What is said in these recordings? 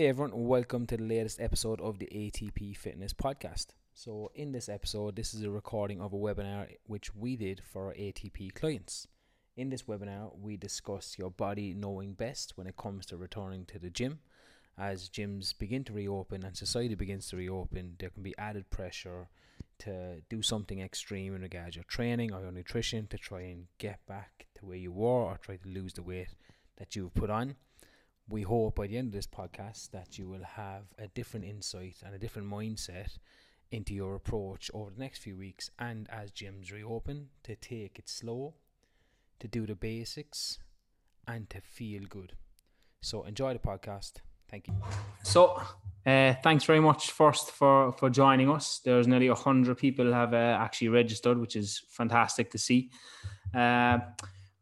Hey everyone, welcome to the latest episode of the ATP Fitness Podcast. So, in this episode, this is a recording of a webinar which we did for our ATP clients. In this webinar, we discuss your body knowing best when it comes to returning to the gym. As gyms begin to reopen and society begins to reopen, there can be added pressure to do something extreme in regards to your training or your nutrition to try and get back to where you were or try to lose the weight that you've put on we hope by the end of this podcast that you will have a different insight and a different mindset into your approach over the next few weeks and as gyms reopen to take it slow, to do the basics, and to feel good. So enjoy the podcast. Thank you. So, uh, thanks very much first for for joining us. There's nearly a hundred people have uh, actually registered, which is fantastic to see. Uh,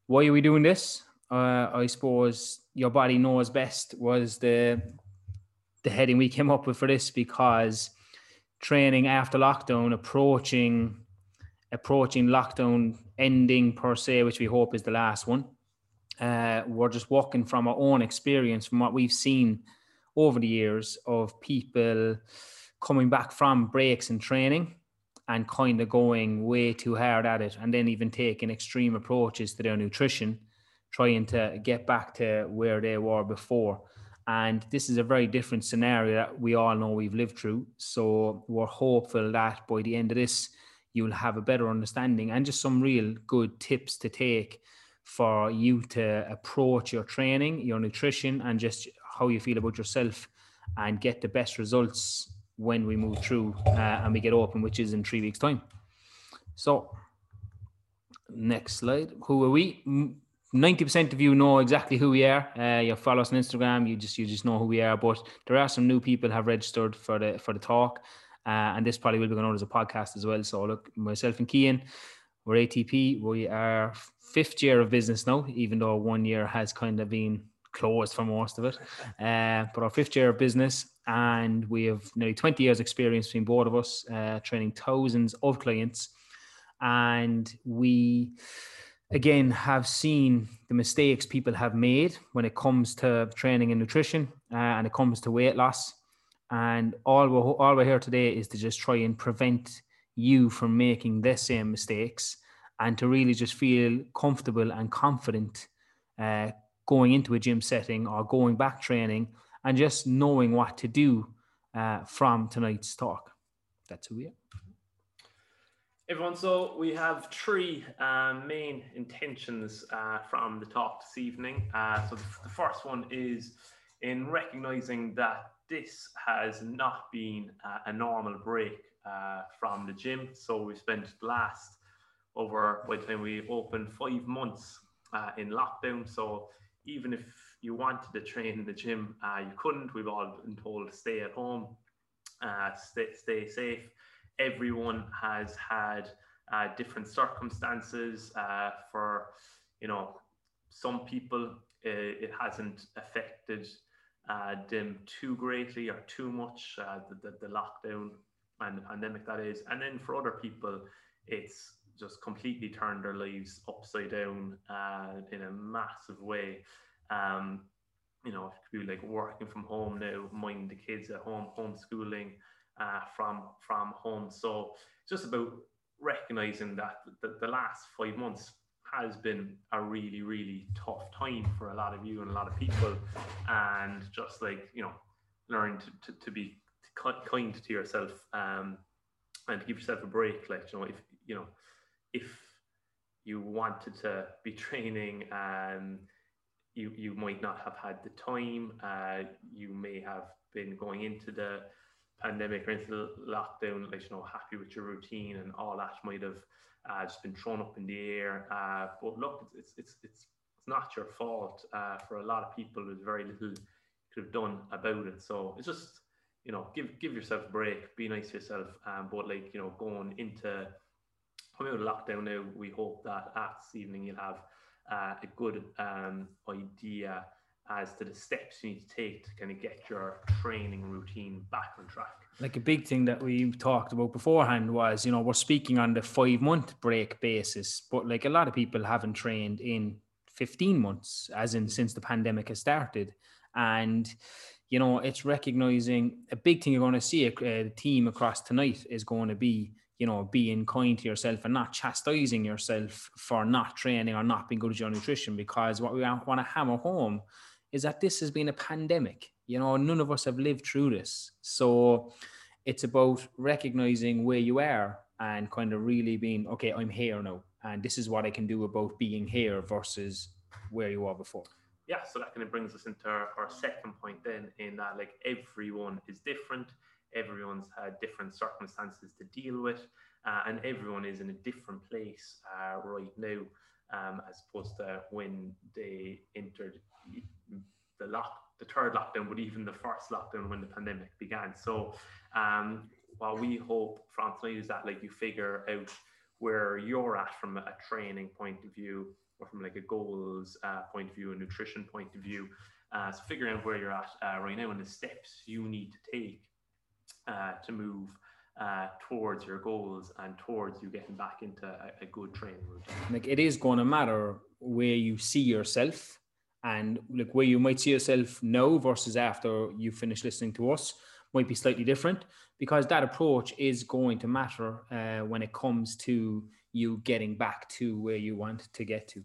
why are we doing this? Uh, I suppose your body knows best was the the heading we came up with for this because training after lockdown, approaching approaching lockdown ending per se, which we hope is the last one. Uh, we're just walking from our own experience, from what we've seen over the years of people coming back from breaks in training and kind of going way too hard at it, and then even taking extreme approaches to their nutrition trying to get back to where they were before. And this is a very different scenario that we all know we've lived through. So we're hopeful that by the end of this, you'll have a better understanding and just some real good tips to take for you to approach your training, your nutrition, and just how you feel about yourself and get the best results when we move through uh, and we get open, which is in three weeks' time. So, next slide. Who are we? 90% of you know exactly who we are. Uh, you follow us on Instagram. You just you just know who we are. But there are some new people have registered for the for the talk, uh, and this probably will be going on as a podcast as well. So look, myself and Kian, we're ATP. We are fifth year of business now, even though one year has kind of been closed for most of it. Uh, but our fifth year of business, and we have nearly 20 years experience between both of us, uh, training thousands of clients, and we again have seen the mistakes people have made when it comes to training and nutrition uh, and it comes to weight loss. And all we're, all we're here today is to just try and prevent you from making the same mistakes and to really just feel comfortable and confident uh, going into a gym setting or going back training and just knowing what to do uh, from tonight's talk. That's who we are Everyone, so we have three um, main intentions uh, from the talk this evening. Uh, so the first one is in recognizing that this has not been uh, a normal break uh, from the gym. So we spent the last over by the time we opened five months uh, in lockdown. So even if you wanted to train in the gym, uh, you couldn't. We've all been told to stay at home, stay, stay safe everyone has had uh, different circumstances. Uh, for you know, some people it, it hasn't affected uh, them too greatly or too much. Uh, the, the, the lockdown and the pandemic that is, and then for other people, it's just completely turned their lives upside down uh, in a massive way. Um, you know, it could be like working from home now, minding the kids at home, homeschooling, uh, from from home. So it's just about recognizing that the, the last five months has been a really really tough time for a lot of you and a lot of people, and just like you know, learn to, to, to be kind to yourself um, and to give yourself a break. Like you know, if you know, if you wanted to be training um, you you might not have had the time. Uh, you may have been going into the pandemic or into lockdown, like you know, happy with your routine and all that might have uh, just been thrown up in the air. Uh, but look, it's it's it's it's not your fault. Uh, for a lot of people, there's very little you could have done about it. So it's just you know, give give yourself a break, be nice to yourself. Um, but like you know, going into coming out of lockdown now, we hope that at this evening you'll have uh, a good um, idea as to the steps you need to take to kind of get your training routine back on track. Like a big thing that we talked about beforehand was, you know, we're speaking on the five month break basis, but like a lot of people haven't trained in 15 months, as in since the pandemic has started. And you know, it's recognizing a big thing you're going to see a, a uh, team across tonight is going to be, you know, being kind to yourself and not chastising yourself for not training or not being good at your nutrition. Because what we want to hammer home is that this has been a pandemic. You know, none of us have lived through this. So it's about recognizing where you are and kind of really being, okay, I'm here now. And this is what I can do about being here versus where you were before yeah, so that kind of brings us into our, our, second point then, in that like everyone is different, everyone's had different circumstances to deal with, uh, and everyone is in a different place uh, right now, um, as opposed to when they entered the lock, the third lockdown, but even the first lockdown when the pandemic began. So, um, what we hope from tonight is that like you figure out where you're at from a training point of view or from like a goals uh, point of view, a nutrition point of view. Uh, so figuring out where you're at uh, right now and the steps you need to take uh, to move uh, towards your goals and towards you getting back into a, a good training routine. Like it is going to matter where you see yourself and like where you might see yourself now versus after you finish listening to us might be slightly different because that approach is going to matter uh, when it comes to you getting back to where you want to get to.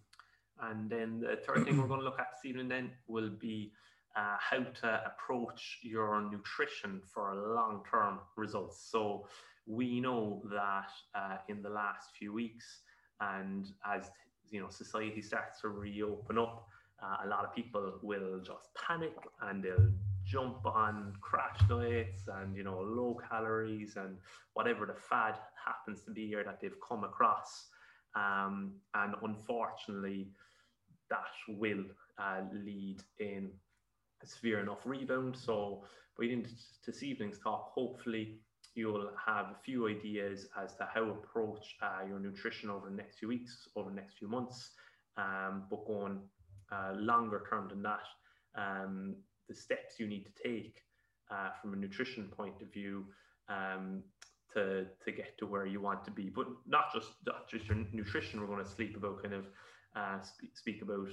And then the third thing we're going to look at this evening then will be uh, how to approach your nutrition for long-term results. So we know that uh, in the last few weeks, and as you know, society starts to reopen up, uh, a lot of people will just panic and they'll jump on crash diets and you know low calories and whatever the fad happens to be here that they've come across. Um, and unfortunately that will uh, lead in a severe enough rebound. So by into this evening's talk hopefully you'll have a few ideas as to how approach uh, your nutrition over the next few weeks over the next few months um, but going uh, longer term than that um, the steps you need to take uh, from a nutrition point of view um, to to get to where you want to be. But not just not just your nutrition. We're going to sleep about kind of uh, speak, speak about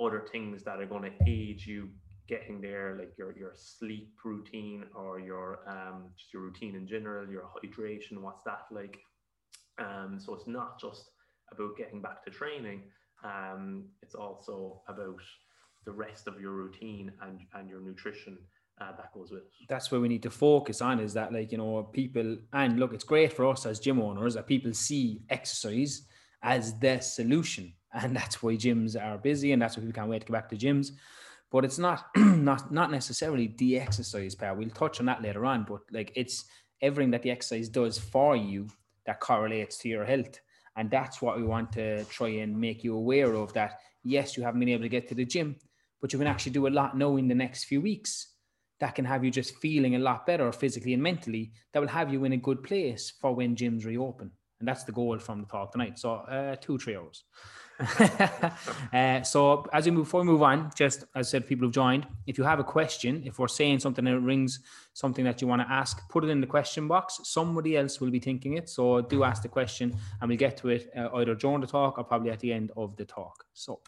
other things that are going to aid you getting there, like your your sleep routine or your um, just your routine in general, your hydration. What's that like? Um, so it's not just about getting back to training. Um, it's also about the rest of your routine and and your nutrition uh, that goes with it. That's where we need to focus on is that like you know people and look it's great for us as gym owners that people see exercise as their solution and that's why gyms are busy and that's why people can't wait to go back to gyms. But it's not not not necessarily the exercise part. We'll touch on that later on but like it's everything that the exercise does for you that correlates to your health and that's what we want to try and make you aware of that yes you haven't been able to get to the gym but you can actually do a lot now in the next few weeks that can have you just feeling a lot better physically and mentally that will have you in a good place for when gyms reopen. And that's the goal from the talk tonight. So uh, two hours uh, so as we move before we move on just as I said people have joined if you have a question if we're saying something that rings something that you want to ask put it in the question box somebody else will be thinking it so do ask the question and we'll get to it uh, either during the talk or probably at the end of the talk so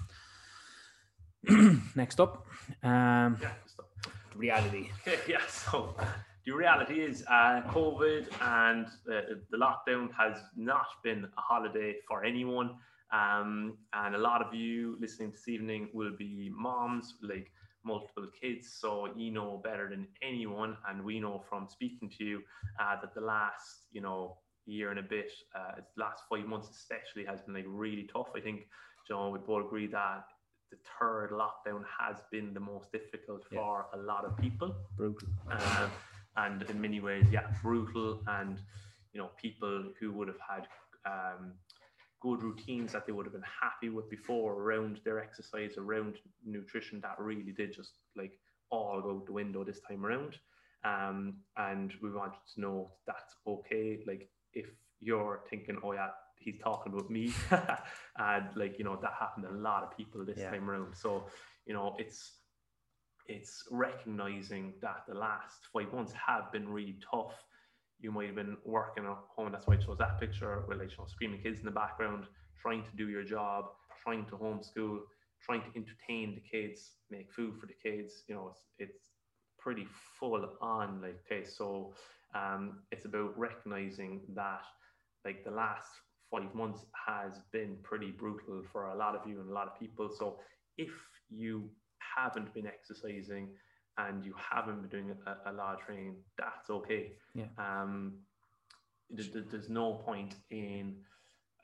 Next up, um, yeah, reality. yeah, so the reality is uh, COVID and uh, the lockdown has not been a holiday for anyone. Um, and a lot of you listening this evening will be moms, like multiple kids. So you know better than anyone. And we know from speaking to you uh, that the last, you know, year and a bit, uh, last five months especially has been like really tough. I think, John, we both agree that the third lockdown has been the most difficult yeah. for a lot of people. Brutal. Um, and in many ways, yeah, brutal. And, you know, people who would have had um, good routines that they would have been happy with before around their exercise, around nutrition, that really did just like all go out the window this time around. Um, and we wanted to know that's okay. Like, if you're thinking, oh, yeah, he's talking about me and like you know that happened to a lot of people this yeah. time around so you know it's it's recognizing that the last five months have been really tough you might have been working at home that's why I chose that picture with like screaming kids in the background trying to do your job trying to homeschool trying to entertain the kids make food for the kids you know it's, it's pretty full on. Like, okay, so um, it's about recognizing that like the last five months has been pretty brutal for a lot of you and a lot of people. So if you haven't been exercising and you haven't been doing a, a lot of training, that's okay. Yeah. Um, there's no point in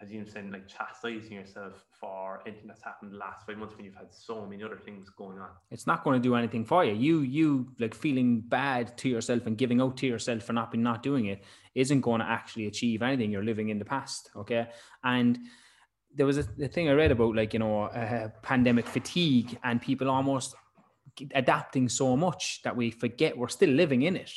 as you saying, like chastising yourself for anything that's happened the last five months when you've had so many other things going on. It's not going to do anything for you. You you like feeling bad to yourself and giving out to yourself for not being not doing it isn't going to actually achieve anything. You're living in the past, okay? And there was a, a thing I read about, like you know, uh, pandemic fatigue and people almost adapting so much that we forget we're still living in it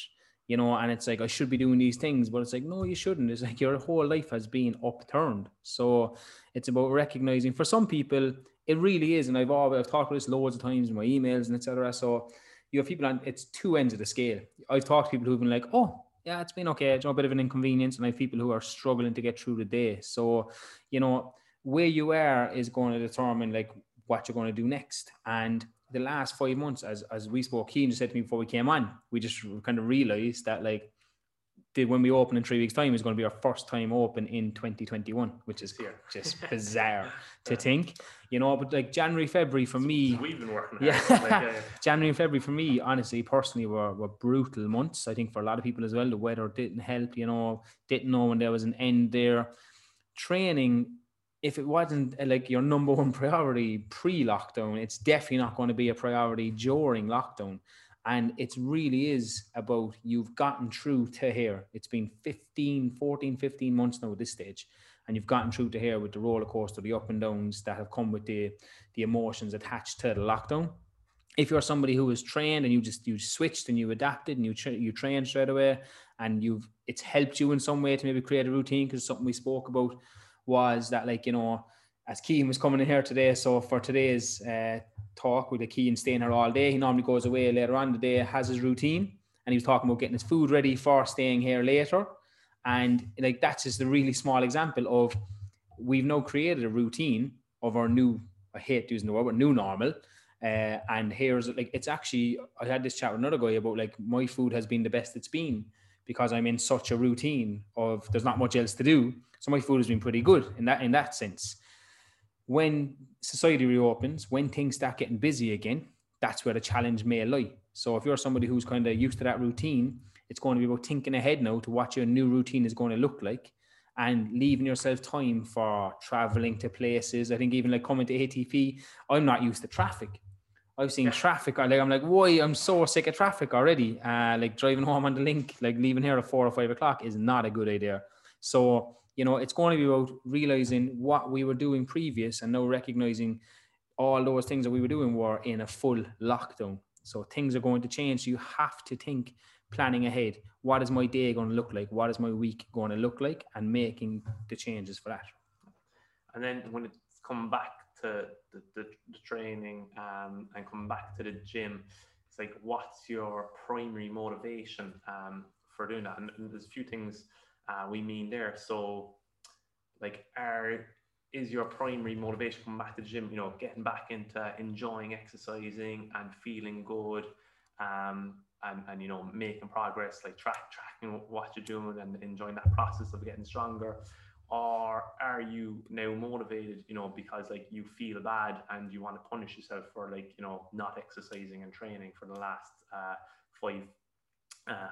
you know, and it's like I should be doing these things, but it's like no, you shouldn't. It's like your whole life has been upturned. So it's about recognizing. For some people, it really is, and I've always I've talked about this loads of times in my emails and etc. So you have people on it's two ends of the scale. I've talked to people who've been like, oh, yeah, it's been okay. It's a bit of an inconvenience, and I have people who are struggling to get through the day. So, you know, where you are is going to determine like what you're going to do next. And the last five months, as as we spoke, Keane just said to me before we came on, we just kind of realized that like did when we open in three weeks' time is going to be our first time open in 2021, which is here just bizarre to think, you know. But like January, February for me, we've been working. Yeah, like, uh, January and February for me, honestly, personally, were were brutal months. I think for a lot of people as well, the weather didn't help. You know, didn't know when there was an end there. Training if it wasn't uh, like your number one priority pre-lockdown, it's definitely not going to be a priority during lockdown. And it really is about you've gotten through to here. It's been 15, 14, 15 months now at this stage. And you've gotten through to here with the roller coaster, the up and downs that have come with the, the emotions attached to the lockdown. If you're somebody who is trained and you just you switched and you adapted and you tra- you trained straight away and you've it's helped you in some way to maybe create a routine because something we spoke about was that like you know as Keane was coming in here today, so for today's uh, talk with the Keane staying here all day, he normally goes away later on the day, has his routine, and he was talking about getting his food ready for staying here later, and like that's just a really small example of we've now created a routine of our new I hate using the word but new normal. Uh, and here's like it's actually I had this chat with another guy about like my food has been the best it's been because I'm in such a routine of there's not much else to do so my food has been pretty good in that in that sense. When society reopens, when things start getting busy again, that's where the challenge may lie. So if you're somebody who's kind of used to that routine, it's going to be about thinking ahead now to what your new routine is going to look like and leaving yourself time for traveling to places. I think even like coming to ATP, I'm not used to traffic. I've seen yeah. traffic. Like I'm like, why? I'm so sick of traffic already. Uh, like driving home on the link, like leaving here at four or five o'clock is not a good idea. So you know, it's going to be about realizing what we were doing previous and now recognizing all those things that we were doing were in a full lockdown. So things are going to change. You have to think planning ahead. What is my day going to look like? What is my week going to look like? And making the changes for that. And then when it's come back to the, the, the training um, and come back to the gym, it's like, what's your primary motivation um, for doing that? And, and there's a few things uh, we mean there. So, like, are is your primary motivation coming back to the gym? You know, getting back into enjoying exercising and feeling good, um, and and you know, making progress, like track tracking what you're doing and enjoying that process of getting stronger. Or are you now motivated, you know, because like you feel bad and you want to punish yourself for like, you know, not exercising and training for the last uh, five uh,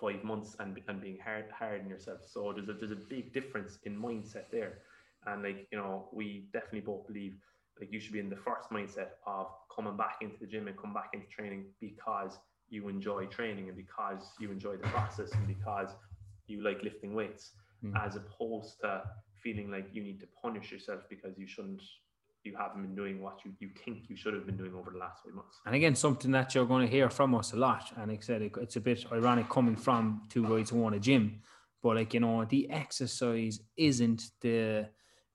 five months and, and being hard hard on yourself. So there's a there's a big difference in mindset there. And like, you know, we definitely both believe like you should be in the first mindset of coming back into the gym and come back into training because you enjoy training and because you enjoy the process and because you like lifting weights, mm. as opposed to feeling like you need to punish yourself because you shouldn't you haven't been doing what you, you think you should have been doing over the last five months. And again, something that you're going to hear from us a lot. And like I said, it's a bit ironic coming from two guys who own a gym, but like, you know, the exercise isn't the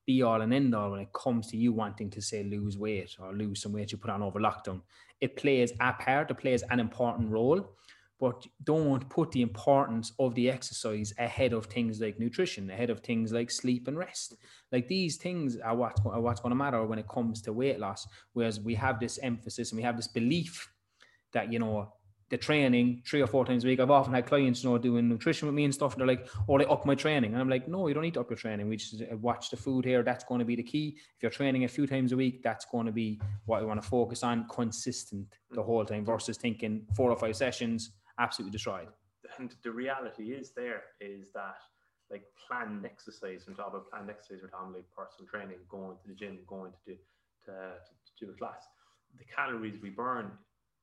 be all and end all when it comes to you wanting to say lose weight or lose some weight you put on over lockdown. It plays a part, it plays an important role but don't put the importance of the exercise ahead of things like nutrition, ahead of things like sleep and rest. Like these things are what's, are what's going to matter when it comes to weight loss. Whereas we have this emphasis and we have this belief that, you know, the training three or four times a week. I've often had clients, you know, doing nutrition with me and stuff, and they're like, "Oh, they up my training," and I'm like, "No, you don't need to up your training. We just uh, watch the food here. That's going to be the key. If you're training a few times a week, that's going to be what you want to focus on, consistent the whole time, versus thinking four or five sessions, absolutely destroyed." And the reality is, there is that like planned exercise. When talk about planned exercise, we're talking like personal training, going to the gym, going to do to, to, to do a class. The calories we burn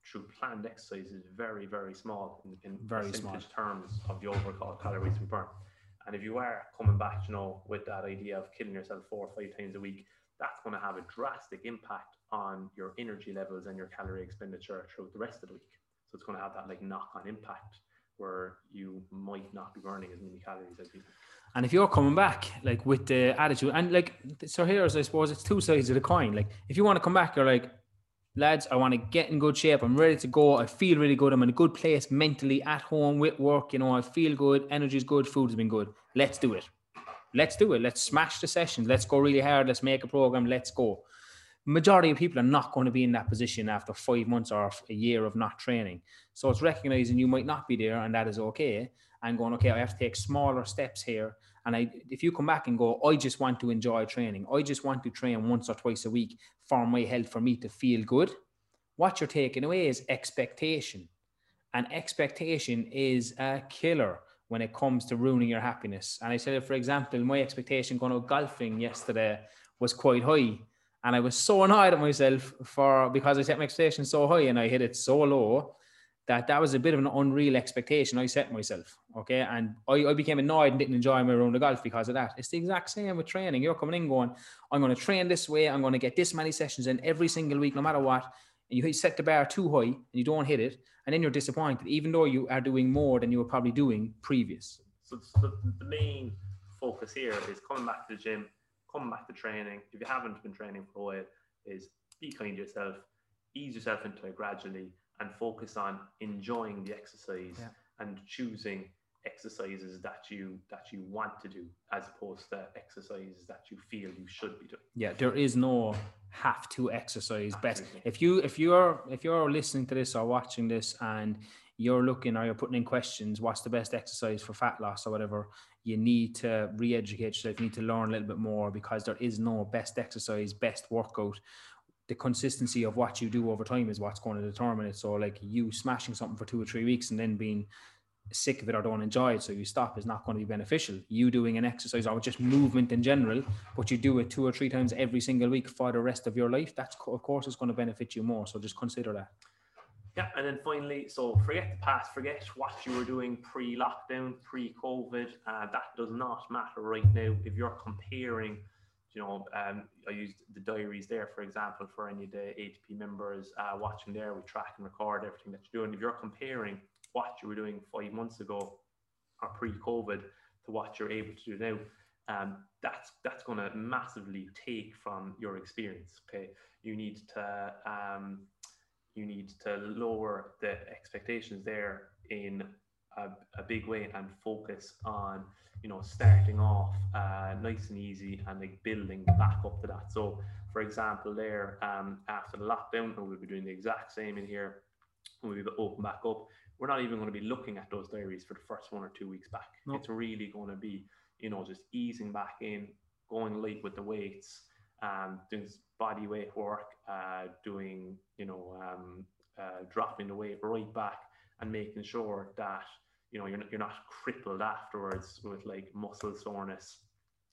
through planned exercise is very, very small in, in Very small terms of the overall calories we burn. And if you are coming back, you know, with that idea of killing yourself four or five times a week, that's going to have a drastic impact on your energy levels and your calorie expenditure throughout the rest of the week. It's going to have that like knock-on impact where you might not be burning as many calories as you. And if you're coming back, like with the attitude, and like, so here's, I suppose, it's two sides of the coin. Like, if you want to come back, you're like, lads, I want to get in good shape. I'm ready to go. I feel really good. I'm in a good place mentally at home with work. You know, I feel good. Energy's good. Food's been good. Let's do it. Let's do it. Let's smash the sessions. Let's go really hard. Let's make a program. Let's go. Majority of people are not going to be in that position after five months or a year of not training. So it's recognizing you might not be there, and that is okay. And going, okay, I have to take smaller steps here. And I, if you come back and go, I just want to enjoy training. I just want to train once or twice a week for my health, for me to feel good. What you're taking away is expectation. And expectation is a killer when it comes to ruining your happiness. And I said, for example, my expectation going out golfing yesterday was quite high. And I was so annoyed at myself for because I set my expectation so high and I hit it so low that that was a bit of an unreal expectation I set myself. Okay. And I, I became annoyed and didn't enjoy my round of golf because of that. It's the exact same with training. You're coming in going, I'm going to train this way. I'm going to get this many sessions in every single week, no matter what. And you set the bar too high and you don't hit it. And then you're disappointed, even though you are doing more than you were probably doing previous. So, so the main focus here is coming back to the gym, coming back to training. If you haven't been training for a while, is be kind to yourself, ease yourself into it gradually, and focus on enjoying the exercise Yeah. and choosing exercises that you that you want to do as opposed to exercises that you feel you should be doing. Yeah, there is no have to exercise best. If you if you're if you're listening to this or watching this and you're looking or you're putting in questions, what's the best exercise for fat loss or whatever, you need to re-educate yourself. You need to learn a little bit more because there is no best exercise, best workout. The consistency of what you do over time is what's going to determine it. So, like you smashing something for two or three weeks and then being sick of it or don't enjoy it, so you stop is not going to be beneficial. You doing an exercise or just movement in general, but you do it two or three times every single week for the rest of your life, that's of course is going to benefit you more. So just consider that. Yeah, and then finally, so forget the past, forget what you were doing pre-lockdown, pre-COVID. Uh, that does not matter right now. If you're comparing, you know, um, I used the diaries there, for example, for any of the ATP members uh, watching there, we track and record everything that you're doing. If you're comparing what you were doing five months ago or pre-COVID to what you're able to do now, um, that's that's going to massively take from your experience. Okay, you need to um, you need to lower the expectations there in a, a big way and focus on you know starting off uh, nice and easy and like building back up to that. So, for example, there um, after the lockdown, and we'll be doing the exact same in here when we open back up. We're not even going to be looking at those diaries for the first one or two weeks back. No. It's really going to be you know just easing back in, going light with the weights, um, doing body weight work, uh, doing you know um, uh, dropping the weight right back, and making sure that you know you're not, you're not crippled afterwards with like muscle soreness,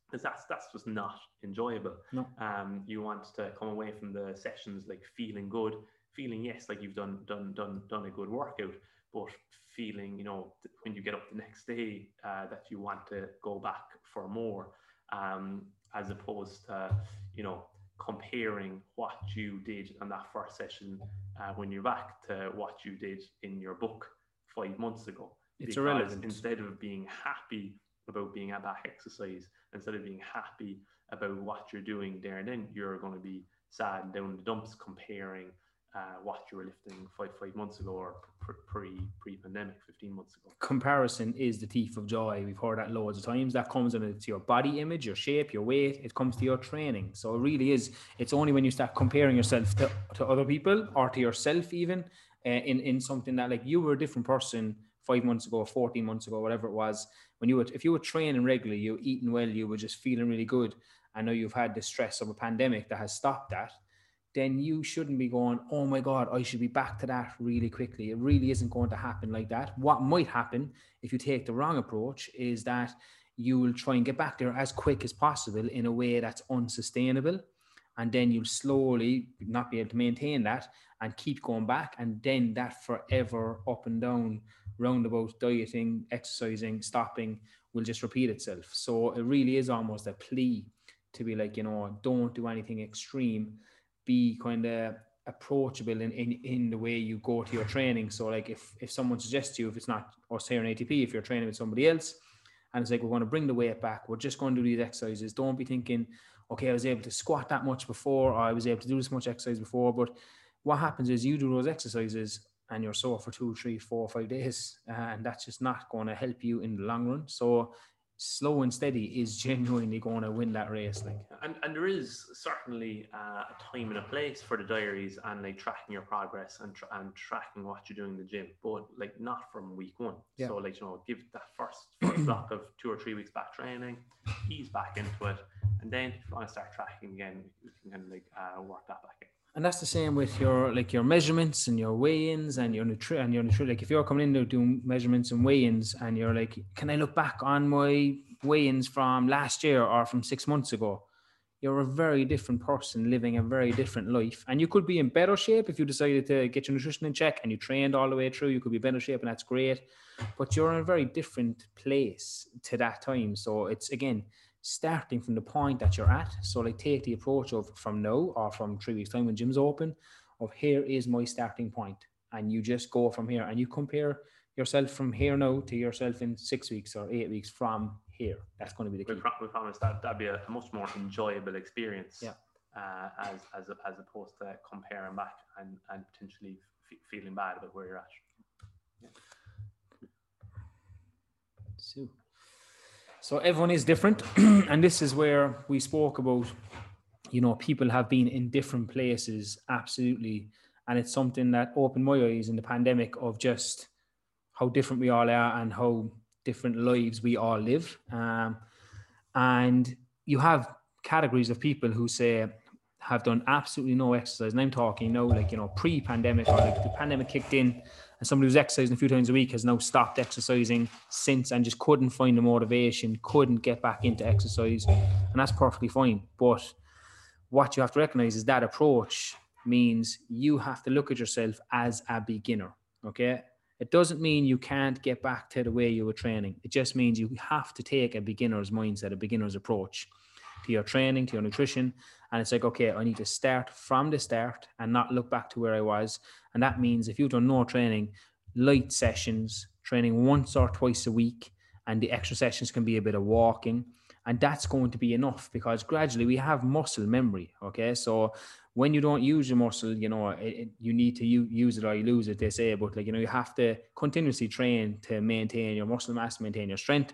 because that's that's just not enjoyable. No. Um, you want to come away from the sessions like feeling good, feeling yes like you've done done done done a good workout, but feeling you know when you get up the next day uh, that you want to go back for more um, as opposed to you know comparing what you did on that first session uh, when you're back to what you did in your book five months ago It's Because irrelevant. instead of being happy about being at that exercise instead of being happy about what you're doing there and then you're going to be sad and down the dumps comparing uh, what you were lifting five five months ago or pre pre pandemic 15 months ago Comparison is the thief of joy. We've heard that loads of times. That comes into your body image, your shape, your weight. It comes to your training. So it really is. It's only when you start comparing yourself to, to other people or to yourself even uh, in in something that like you were a different person five months ago, 14 months ago, whatever it was, when you were, if you were training regularly, you were eating well, you were just feeling really good. I know you've had the stress of a pandemic that has stopped that. Then you shouldn't be going, oh my God, I should be back to that really quickly. It really isn't going to happen like that. What might happen if you take the wrong approach is that you will try and get back there as quick as possible in a way that's unsustainable. And then you'll slowly not be able to maintain that and keep going back. And then that forever up and down roundabout dieting, exercising, stopping will just repeat itself. So it really is almost a plea to be like, you know, don't do anything extreme. Be kind of approachable in, in in the way you go to your training. So like if if someone suggests to you, if it's not us here in ATP, if you're training with somebody else, and it's like we're going to bring the weight back, we're just going to do these exercises. Don't be thinking, okay, I was able to squat that much before, or I was able to do this much exercise before. But what happens is you do those exercises and you're sore for two, three, four, five days, uh, and that's just not going to help you in the long run. So slow and steady is genuinely going to win that race. Like, and and there is certainly uh, a time and a place for the diaries and like tracking your progress and tra- and tracking what you're doing in the gym, but like not from week one. Yeah. So like you know, give that first, first block of two or three weeks back training, ease back into it, and then if you want to start tracking again, you can kind of like uh, work that back in. And that's the same with your like your measurements and your weigh-ins and your nutri and your nutri. Like if you're coming in there doing measurements and weigh-ins, and you're like, can I look back on my weigh-ins from last year or from six months ago? You're a very different person living a very different life, and you could be in better shape if you decided to get your nutrition in check and you trained all the way through. You could be better shape, and that's great. But you're in a very different place to that time. So it's again starting from the point that you're at. So like take the approach of from now or from three weeks time when gym's open, of here is my starting point, and you just go from here and you compare yourself from here now to yourself in six weeks or eight weeks from here. That's going to be the We, key. pro- we promise that that'd be a, much more enjoyable experience. Yeah. Uh, as as as opposed to comparing back and and potentially f- feeling bad about where you're at. So, so everyone is different, and this is where we spoke about. You know, people have been in different places, absolutely, and it's something that opened my eyes in the pandemic of just how different we all are and how different lives we all live. Um, and you have categories of people who say have done absolutely no exercise. And I'm talking now, like, you know, pre pandemic or like the pandemic kicked in and somebody who's exercising a few times a week has now stopped exercising since and just couldn't find the motivation, couldn't get back into exercise. And that's perfectly fine. But what you have to recognize is that approach means you have to look at yourself as a beginner. Okay. It doesn't mean you can't get back to the way you were training. It just means you have to take a beginner's mindset, a beginner's approach to your training, to your nutrition. And it's like, okay, I need to start from the start and not look back to where I was. And that means if you've done no training, light sessions, training once or twice a week, and the extra sessions can be a bit of walking. And that's going to be enough because gradually we have muscle memory. Okay. So when you don't use your muscle, you know, it, it- you need to u- use it or you lose it, they say. But like, you know, you have to continuously train to maintain your muscle mass, maintain your strength.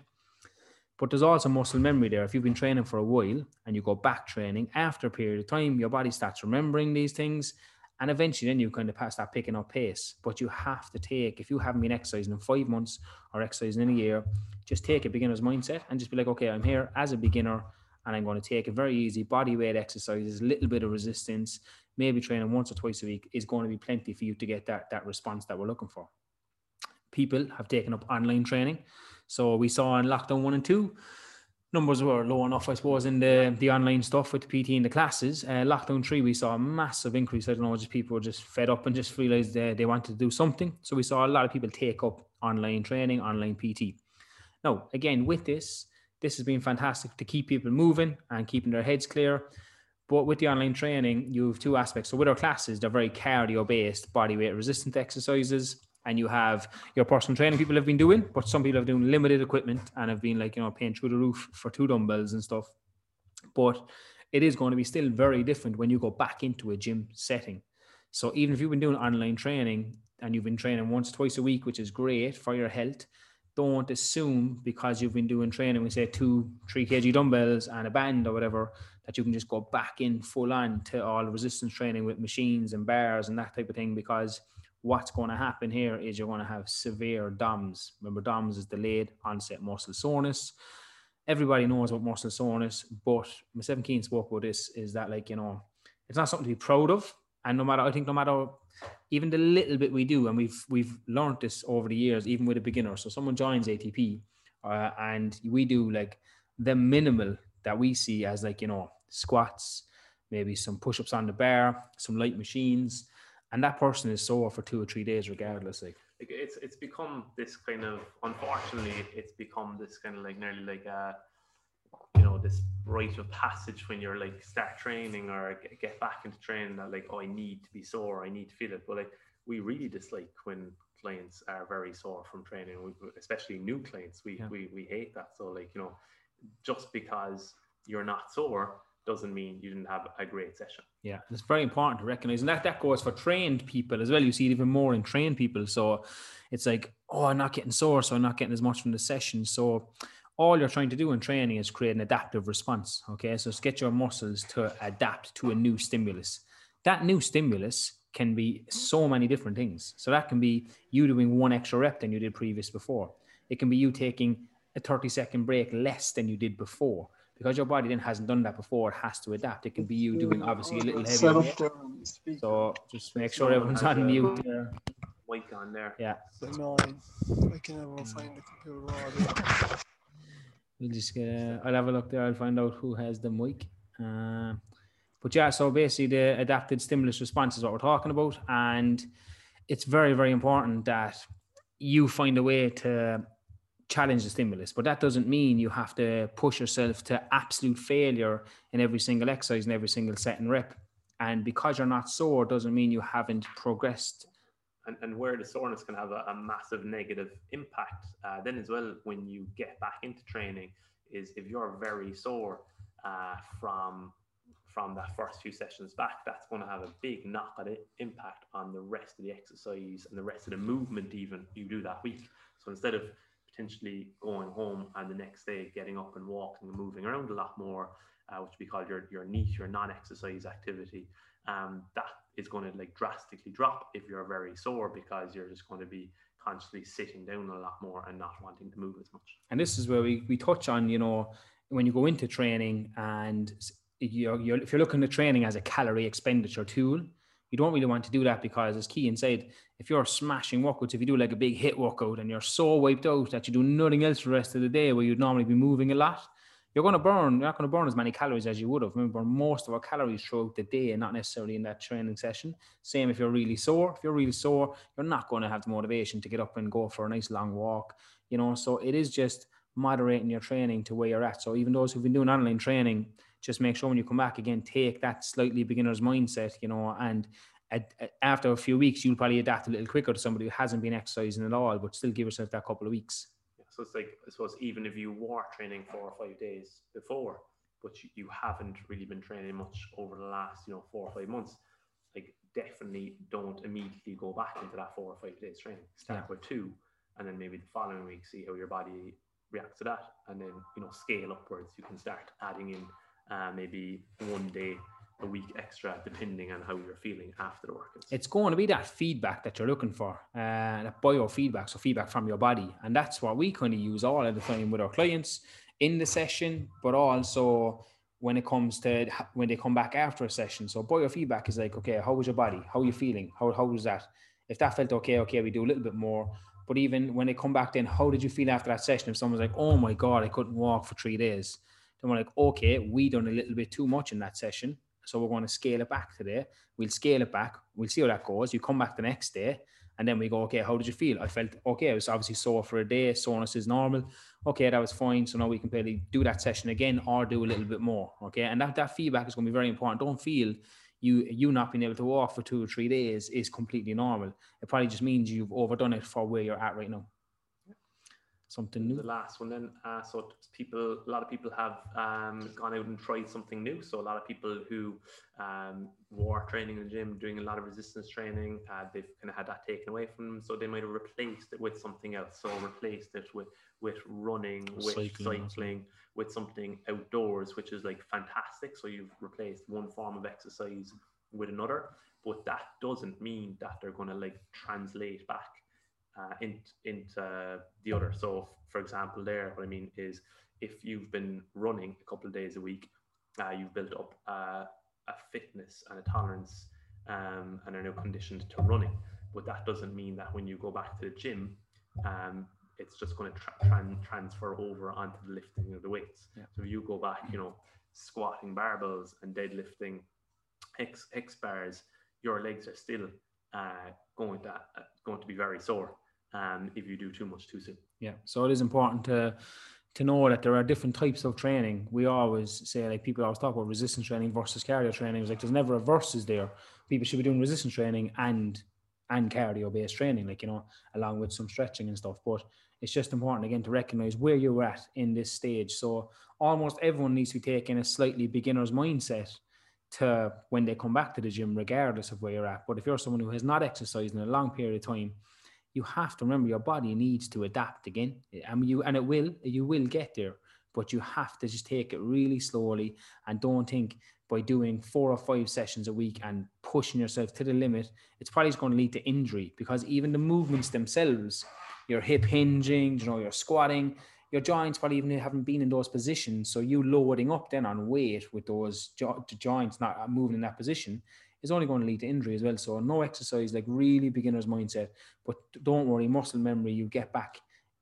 But there's also muscle memory there. If you've been training for a while and you go back training after a period of time, your body starts remembering these things. And eventually then you kind of pass that picking up pace. But you have to take, if you haven't been exercising in five months or exercising in a year, just take a beginner's mindset and just be like, okay, I'm here as a beginner and I'm going to take a very easy body weight exercises, a little bit of resistance, maybe training once or twice a week is going to be plenty for you to get that, that response that we're looking for. People have taken up online training. So we saw in lockdown one and two, numbers were low enough, I suppose, in the the online stuff with the PT and the classes. Uh, lockdown three, we saw a massive increase. I don't know, just people were just fed up and just realized they, they wanted to do something. So we saw a lot of people take up online training, online PT. Now, again, with this, this has been fantastic to keep people moving and keeping their heads clear. But with the online training, you have two aspects. So with our classes, they're very cardio based, body weight resistant exercises. And you have your personal training people have been doing, but some people have doing limited equipment and have been like, you know, paying through the roof for two dumbbells and stuff. But it is going to be still very different when you go back into a gym setting. So even if you've been doing online training and you've been training once, twice a week, which is great for your health, don't assume because you've been doing training, we say two, three kg dumbbells and a band or whatever, that you can just go back in full on to all resistance training with machines and bars and that type of thing because what's going to happen here is you're going to have severe DOMS. Remember, DOMS is delayed onset muscle soreness. Everybody knows about muscle soreness, but myself Keen spoke about this is that, like, you know, it's not something to be proud of. And no matter, I think, no matter even the little bit we do, and we've we've learned this over the years, even with a beginner. So someone joins ATP, uh, and we do like the minimal that we see as like you know squats, maybe some push-ups on the bar, some light machines, and that person is sore for two or three days regardless. Like it's it's become this kind of unfortunately it's become this kind of like nearly like a you know this rite of passage when you're like start training or get back into training that like oh I need to be sore I need to feel it but like we really dislike when clients are very sore from training especially new clients we, yeah. we we hate that so like you know just because you're not sore doesn't mean you didn't have a great session. Yeah, it's very important to recognize, and that that goes for trained people as well. You see it even more in trained people. So it's like, oh, I'm not getting sore, so I'm not getting as much from the session. So all you're trying to do in training is create an adaptive response. Okay, so get your muscles to adapt to a new stimulus. That new stimulus can be so many different things. So that can be you doing one extra rep than you did previous before. It can be you taking a 30 second break less than you did before because your body then hasn't done that before, it has to adapt. It can be you doing obviously a little heavier. So just make sure everyone's on mute there. Mic on there. Yeah. Nine. I can never find the computer. We'll just get. I'll have a look there. I'll find out who has the mic. Uh, but yeah, so basically the adapted stimulus response is what we're talking about, and it's very very important that you find a way to challenge the stimulus. But that doesn't mean you have to push yourself to absolute failure in every single exercise and every single set and rep. And because you're not sore doesn't mean you haven't progressed. And, and where the soreness can have a, a massive negative impact, uh, then as well, when you get back into training, is if you're very sore uh, from from that first few sessions back, that's going to have a big knock on it impact on the rest of the exercise and the rest of the movement even you do that week. So instead of potentially going home and the next day getting up and walking and moving around a lot more, uh, which we call your, your NEAT, your non-exercise activity, um, that is going to like drastically drop if you're very sore because you're just going to be constantly sitting down a lot more and not wanting to move as much. And this is where we, we touch on, you know, when you go into training and you're, you're, if you're looking at training as a calorie expenditure tool, you don't really want to do that because, as Kean said, if you're smashing workouts, if you do like a big HIIT workout and you're so wiped out that you do nothing else the rest of the day where you'd normally be moving a lot, you're going to burn, you're not going to burn as many calories as you would have. Remember, most of our calories throughout the day and not necessarily in that training session. Same if you're really sore. If you're really sore, you're not going to have the motivation to get up and go for a nice long walk, you know. So it is just moderating your training to where you're at. So even those who've been doing online training, just make sure when you come back again, take that slightly beginner's mindset, you know, and after a few weeks, you'll probably adapt a little quicker to somebody who hasn't been exercising at all, but still give yourself that couple of weeks. Yeah, so it's like, I suppose, even if you were training four or five days before, but you, you haven't really been training much over the last, you know, four or five months, like definitely don't immediately go back into that four or five days training. Start yeah. with two, and then maybe the following week see how your body reacts to that, and then you know scale upwards. You can start adding in uh, maybe one day a week extra depending on how you're feeling after the workouts. It's going to be that feedback that you're looking for, uh, that biofeedback, so feedback from your body, and that's what we kind of use all of the time with our clients in the session, but also when it comes to when they come back after a session. So biofeedback is like, okay, how was your body? How are you feeling? How how was that? If that felt okay, okay, we do a little bit more. But even when they come back, then how did you feel after that session? If someone's like, oh my god, I couldn't walk for three days, then we're like, okay, we done a little bit too much in that session so we're going to scale it back today. We'll scale it back. We'll see how that goes. You come back the next day and then we go, okay, how did you feel? I felt okay. I was obviously sore for a day. Soreness is normal. Okay, that was fine. So now we can probably do that session again or do a little bit more. Okay. And that, that feedback is going to be very important. Don't feel you you not being able to walk for two or three days is completely normal. It probably just means you've overdone it for where you're at right now something new. The last one then, uh, so people, a lot of people have um, gone out and tried something new. So a lot of people who um, were training in the gym, doing a lot of resistance training, uh, they've kind of had that taken away from them. So they might have replaced it with something else. So replaced it with with running, with cycling, cycling with something outdoors, which is like fantastic. So you've replaced one form of exercise with another, but that doesn't mean that they're going to like translate back uh, in, into the other. So, for example, there, what I mean is if you've been running a couple of days a week, uh, you've built up uh, a fitness and a tolerance um, and are now conditioned to running. But that doesn't mean that when you go back to the gym, um, it's just going to tra- tran- transfer over onto the lifting of the weights. Yeah. So if you go back, you know, squatting barbells and deadlifting hex, hex bars, your legs are still uh, going to uh, going to be very sore um, if you do too much too soon. Yeah. So it is important to to know that there are different types of training. We always say like people always talk about resistance training versus cardio training. It's like there's never a versus there. People should be doing resistance training and and cardio based training, like you know, along with some stretching and stuff. But it's just important again to recognize where you're at in this stage. So almost everyone needs to be taking a slightly beginner's mindset to when they come back to the gym, regardless of where you're at. But if you're someone who has not exercised in a long period of time, you have to remember your body needs to adapt again. Mean, you and it will, you will get there, but you have to just take it really slowly and don't think by doing four or five sessions a week and pushing yourself to the limit, it's probably going to lead to injury because even the movements themselves, your hip hinging, you know, your squatting, your joints probably even haven't been in those positions. So you loading up then on weight with those jo- joints not uh, moving in that position is only going to lead to injury as well. So no exercise, like really beginner's mindset. But don't worry, muscle memory, you get back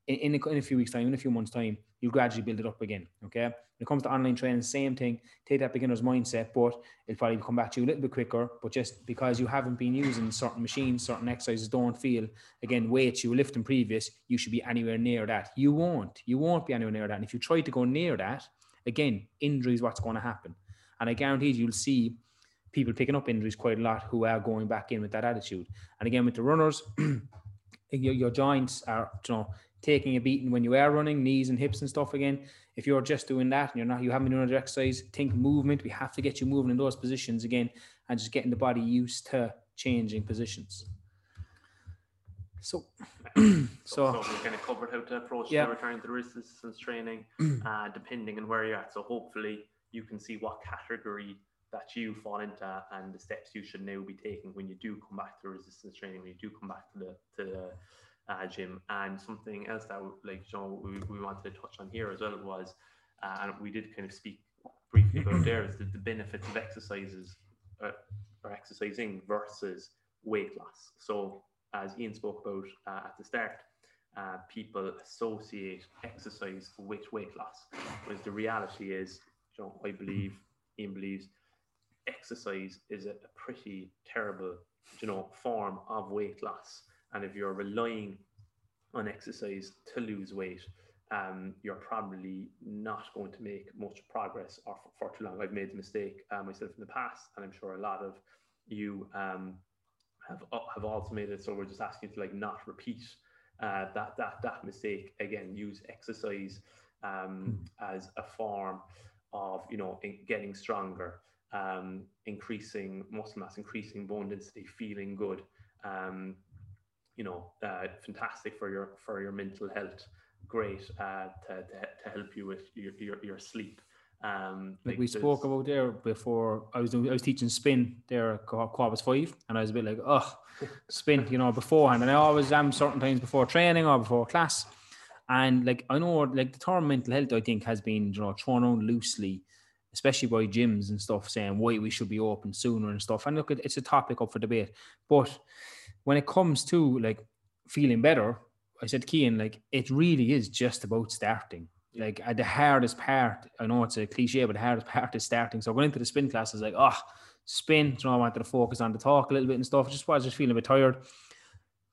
in, in, a, in a few weeks' time, in a few months' time, you'll gradually build it up again. Okay. When it comes to online training, same thing. Take that beginner's mindset, but it'll probably come back to you a little bit quicker. But just because you haven't been using certain machines, certain exercises, don't feel again weights you were lifting previous, you should be anywhere near that. You won't. You won't be anywhere near that. And if you try to go near that, again, injury is what's going to happen. And I guarantee you'll see people picking up injuries quite a lot who are going back in with that attitude. And again, with the runners, your, your joints are, you know, taking a beating when you are running, knees and hips and stuff again. If you're just doing that and you're not, you haven't been doing another exercise, think movement. We have to get you moving in those positions again and just getting the body used to changing positions. So, So, so, so we kind of covered how to approach Yeah. the return to resistance training, uh, depending on where you're at. So hopefully you can see what category that you fall into and the steps you should now be taking when you do come back to resistance training, when you do come back to the to the uh, gym. And something else that like know, we, we wanted to touch on here as well was, uh, and we did kind of speak briefly about there is the, the benefits of exercises uh, or exercising versus weight loss. So as Ian spoke about uh, at the start, uh, people associate exercise with weight loss, whereas the reality is, you know, I believe, Ian believes, exercise is a, a pretty terrible, you know, form of weight loss. And if you're relying on exercise to lose weight, um, you're probably not going to make much progress or for, for too long. I've made the mistake uh, myself in the past, and I'm sure a lot of you um, have have also made it. So we're just asking you to like not repeat uh, that that that mistake again. Use exercise um, as a form of you know in getting stronger, um, increasing muscle mass, increasing bone density, feeling good. Um, you know, uh, fantastic for your for your mental health. Great uh, to, to, to help you with your, your, your sleep. Um, like we spoke about there before, I was doing, I was teaching spin there at Qua- Quabas five, and I was a bit like, oh, spin, you know, beforehand, and I always am certain times before training or before class, and like I know, like the term mental health, I think has been you know thrown around loosely, especially by gyms and stuff, saying why we should be open sooner and stuff. And look, it's a topic up for debate, but when it comes to like feeling better, I said, Kean, like it really is just about starting. Like uh, the hardest part, I know it's a cliche, but the hardest part is starting. So going into the spin class is like, oh, spin. You know, I wanted to focus on the talk a little bit and stuff. Just was just feeling a bit tired.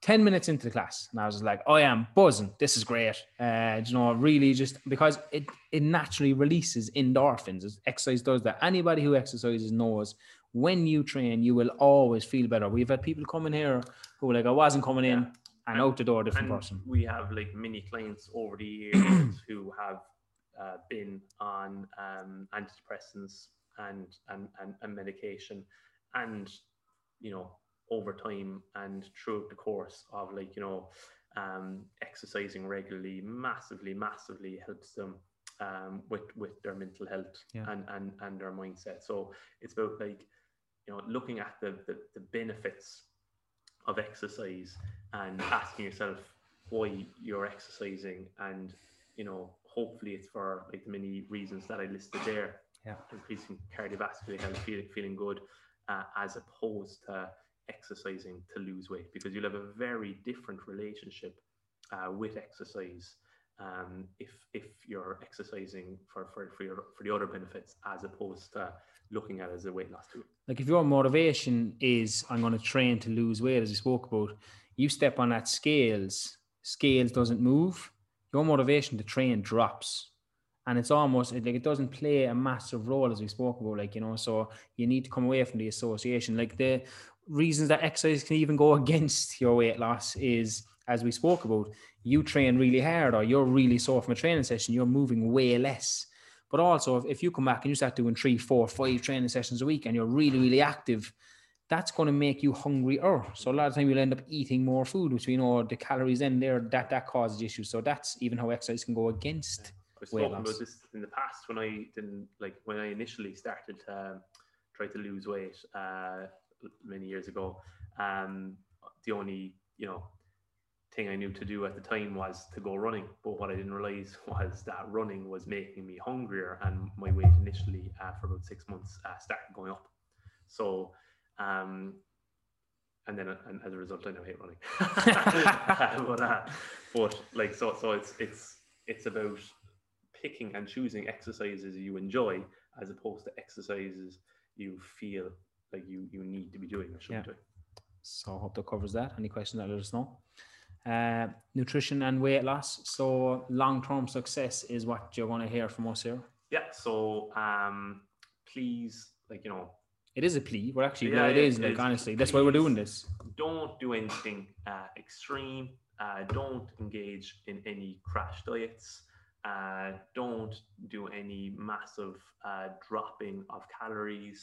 10 minutes into the class, and I was like, I am buzzing. This is great. Uh, you know, really just because it, it naturally releases endorphins. as Exercise does that. Anybody who exercises knows when you train, you will always feel better. We've had people coming here who were like, I wasn't coming in Yeah. and out the door, a different person. We have like many clients over the years who have uh, been on um, antidepressants and, and and and medication, and you know over time and throughout the course of like you know um, exercising regularly, massively, massively helps them um, with with their mental health Yeah. and and and their mindset. So it's about like you know, looking at the, the, the benefits of exercise and asking yourself why you're exercising and you know hopefully it's for like the many reasons that i listed there Yeah. increasing cardiovascular health feeling, feeling good uh, as opposed to exercising to lose weight because you'll have a very different relationship uh, with exercise um, if if you're exercising for for for, your, for the other benefits as opposed to looking at it as a weight loss tool like if your motivation is I'm going to train to lose weight, as we spoke about, you step on that scales, scales doesn't move, your motivation to train drops. And it's almost like it doesn't play a massive role as we spoke about, like, you know, so you need to come away from the association. Like the reasons that exercise can even go against your weight loss is, as we spoke about, you train really hard or you're really sore from a training session, you're moving way less. But also, if, you come back and you start doing three, four, five training sessions a week and you're really, really active, that's going to make you hungrier. So a lot of time you'll end up eating more food, which we know the calories in there that that causes issues. So that's even how exercise can go against. I've weight spoken loss. about this in the past when I didn't like when I initially started to um, try to lose weight uh, many years ago. Um, the only you know thing I knew to do at the time was to go running. But what I didn't realize was that running was making me hungrier, and my weight initially uh, for about six months uh, started going up. So. Um, and then, uh, and as a result, I now hate running. but, uh, but like, so, so it's it's it's about picking and choosing exercises you enjoy as opposed to exercises you feel like you you need to be doing or should Yeah. be doing. So I hope that covers that. Any questions, let us know. Uh, nutrition and weight loss. So long-term success is what you're going to hear from us here. Yeah. So um, please, like you know, It is a plea. We're actually, Yeah, no, it yeah, is, it like, is. honestly. That's why we're doing this. don't do anything uh, extreme. Uh, don't engage in any crash diets. Uh, don't do any massive uh, dropping of calories.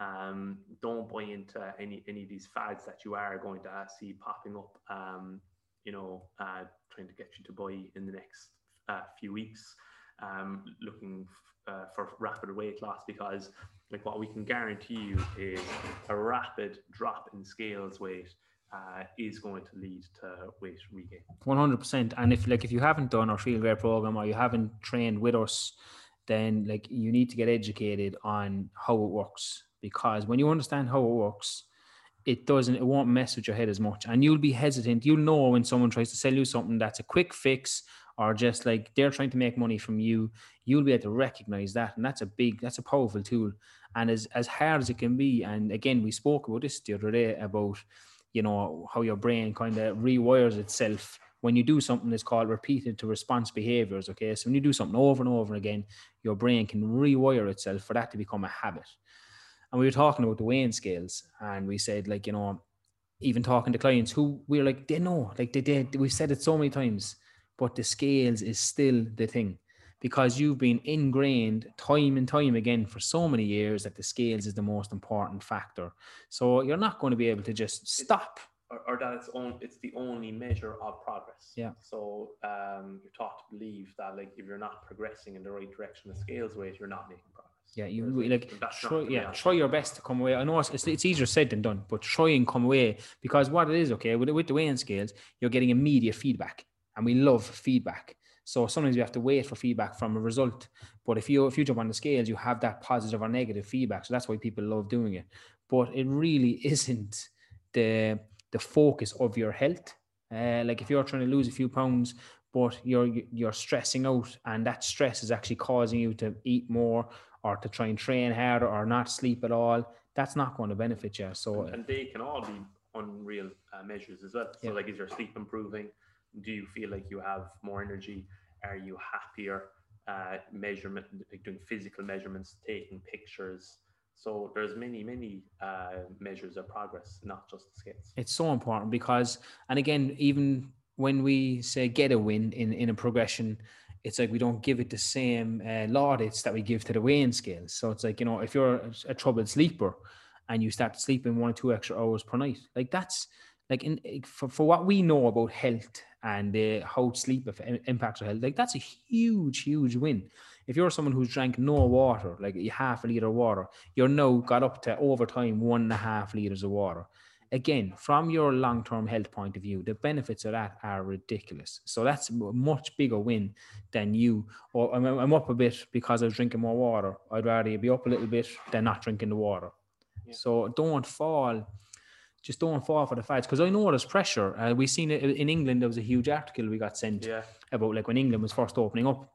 Um, don't buy into any any of these fads that you are going to see popping up. Um, you know, uh, trying to get you to buy in the next uh, few weeks. Um, looking f- uh, for rapid weight loss because, like, what we can guarantee you is a rapid drop in scales weight uh, is going to lead to weight regain. One hundred percent. And if like if you haven't done our Feel Great program or you haven't trained with us, then like you need to get educated on how it works. Because when you understand how it works, it doesn't it won't mess with your head as much. And you'll be hesitant. You'll know when someone tries to sell you something that's a quick fix or just like they're trying to make money from you, you'll be able to recognize that. And that's a big, that's a powerful tool. And as as hard as it can be, and again, we spoke about this the other day about you know how your brain kind of rewires itself when you do something that's called repeated to response behaviors okay so when you do something over and over again your brain can rewire itself for that to become a habit and we were talking about the weighing scales and we said like you know even talking to clients who we are like they know like they did we've said it so many times but the scales is still the thing because you've been ingrained time and time again for so many years that the scales is the most important factor so you're not going to be able to just stop. Or, or that it's on it's the only measure of progress. Yeah. So um, you're taught to believe that like if you're not progressing in the right direction of scales weight, you're not making progress. Yeah, you like try, yeah, try your best to come away. I know it's, it's, it's easier said than done, but try and come away because what it is, okay, with, with the weighing scales, you're getting immediate feedback, and we love feedback. So sometimes you have to wait for feedback from a result. But if you if you jump on the scales, you have that positive or negative feedback. So that's why people love doing it. But it really isn't the the focus of your health. Uh, like if you're trying to lose a few pounds, but you're you're stressing out, and that stress is actually causing you to eat more or to try and train harder or not sleep at all. That's not going to benefit you. So and, and they can all be unreal uh, measures as well. So, Yeah. like, is your sleep improving? Do you feel like you have more energy? Are you happier? Uh, measurement, like doing physical measurements, taking pictures. So there's many, many uh, measures of progress, not just the scales. it's so important because and again even when we say get a win in in a progression it's like we don't give it the same uh, that we give to the weighing scales so it's like you know if you're a, a troubled sleeper and you start sleeping one or two extra hours per night like that's like in for, for what we know about health and uh, how sleep impacts our health like that's a huge huge win If you're someone who's drank no water, like half a liter of water, you're now got up to over time one and a half liters of water. Again, from your long term health point of view, the benefits of that are ridiculous. So that's a much bigger win than you. Or I'm, I'm up a bit because I was drinking more water. I'd rather be up a little bit than not drinking the water. Yeah. So don't fall just don't fall for the fads because I know there's pressure. Uh, we seen it in England. There was a huge article we got sent Yeah. about like when England was first opening up,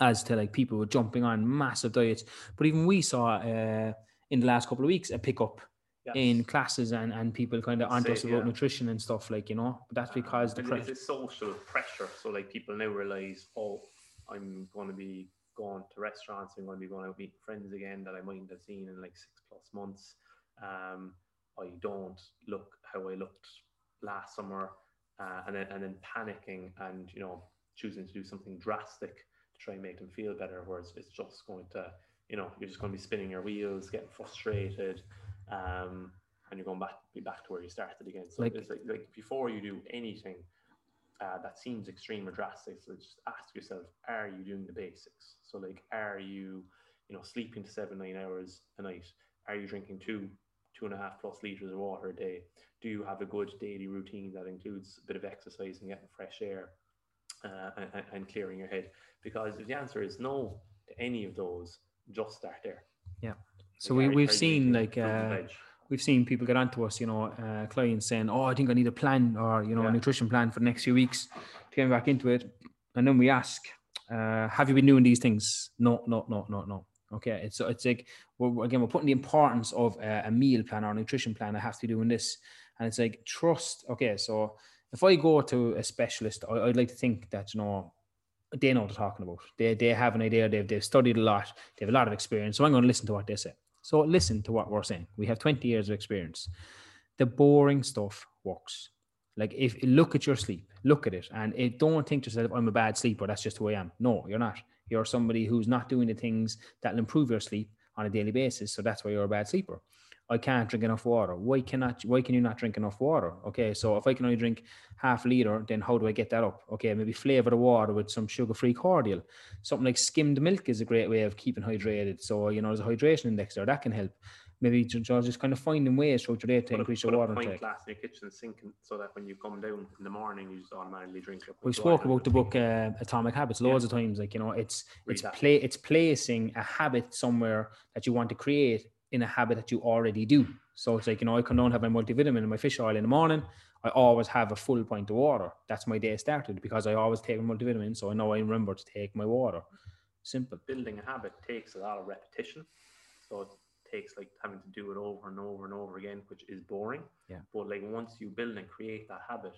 as to like people were jumping on massive diets. But even we saw uh, in the last couple of weeks a pickup Yes. in classes and and people kind of onto Say, us about yeah. nutrition and stuff like you know. But that's because the pressure. it's social pressure. So like people now realize, oh, I'm going to be going to restaurants. I'm going to be going out meeting friends again that I mightn't have seen in like six plus months. Um, I don't look how I looked last summer, uh, and then and then panicking and you know choosing to do something drastic to try and make them feel better. Whereas it's just going to, you know, you're just going to be spinning your wheels, getting frustrated. Um, and you're going back be back to where you started again. So Like- it's like, like before you do anything uh, that seems extreme or drastic, so just ask yourself: Are you doing the basics? So like, are you, you know, sleeping to seven nine hours a night? Are you drinking two two and a half plus liters of water a day? Do you have a good daily routine that includes a bit of exercise and getting fresh air uh, and, and- and clearing your head? Because if the answer is no to any of those, just start there. So we, we've seen like uh, we've seen people get onto us, you know, uh, clients saying, "Oh, I think I need a plan or you know Yeah. a nutrition plan for the next few weeks to get back into it." And then we ask, uh, "Have you been doing these things?" No, no, no, no, no. Okay, it's it's like we're, again we're putting the importance of uh, a meal plan or a nutrition plan. I have to be doing this, and it's like trust. Okay, so if I go to a specialist, I, I'd like to think that you know they know what they're talking about. They they have an idea. They've they've studied a lot. They have a lot of experience. So I'm going to listen to what they say. So listen to what we're saying. We have 20 years of experience. The boring stuff works. Like if look at your sleep, look at it, and it, don't think to yourself, "I'm a bad sleeper. That's just who I am." No, you're not. You're somebody who's not doing the things that'll improve your sleep on a daily basis. So that's why you're a bad sleeper. I can't drink enough water. Why cannot? Why can you not drink enough water? Okay, so if I can only drink half a liter, then how do I get that up? Okay, maybe flavor the water with some sugar-free cordial. Something like skimmed milk is a great way of keeping hydrated. So you know, there's a hydration index there that can help. Maybe ju- ju- just kind of finding ways throughout your day to Put increase put your a water intake. glass in your kitchen sink so that when you come down in the morning, you just automatically drink it. We spoke about the book uh, Atomic Habits loads of times. Like you know, it's Read it's that. play it's placing a habit somewhere that you want to create in a habit that you already do. So it's like you know, I can don't have my multivitamin and my fish oil in the morning. I always have a full pint of water. That's my day started because I always take my multivitamin, so I know I remember to take my water. Simple. building a habit takes a lot of repetition. So it takes like having to do it over and over and over again, which is boring. Yeah. But like once you build and create that habit,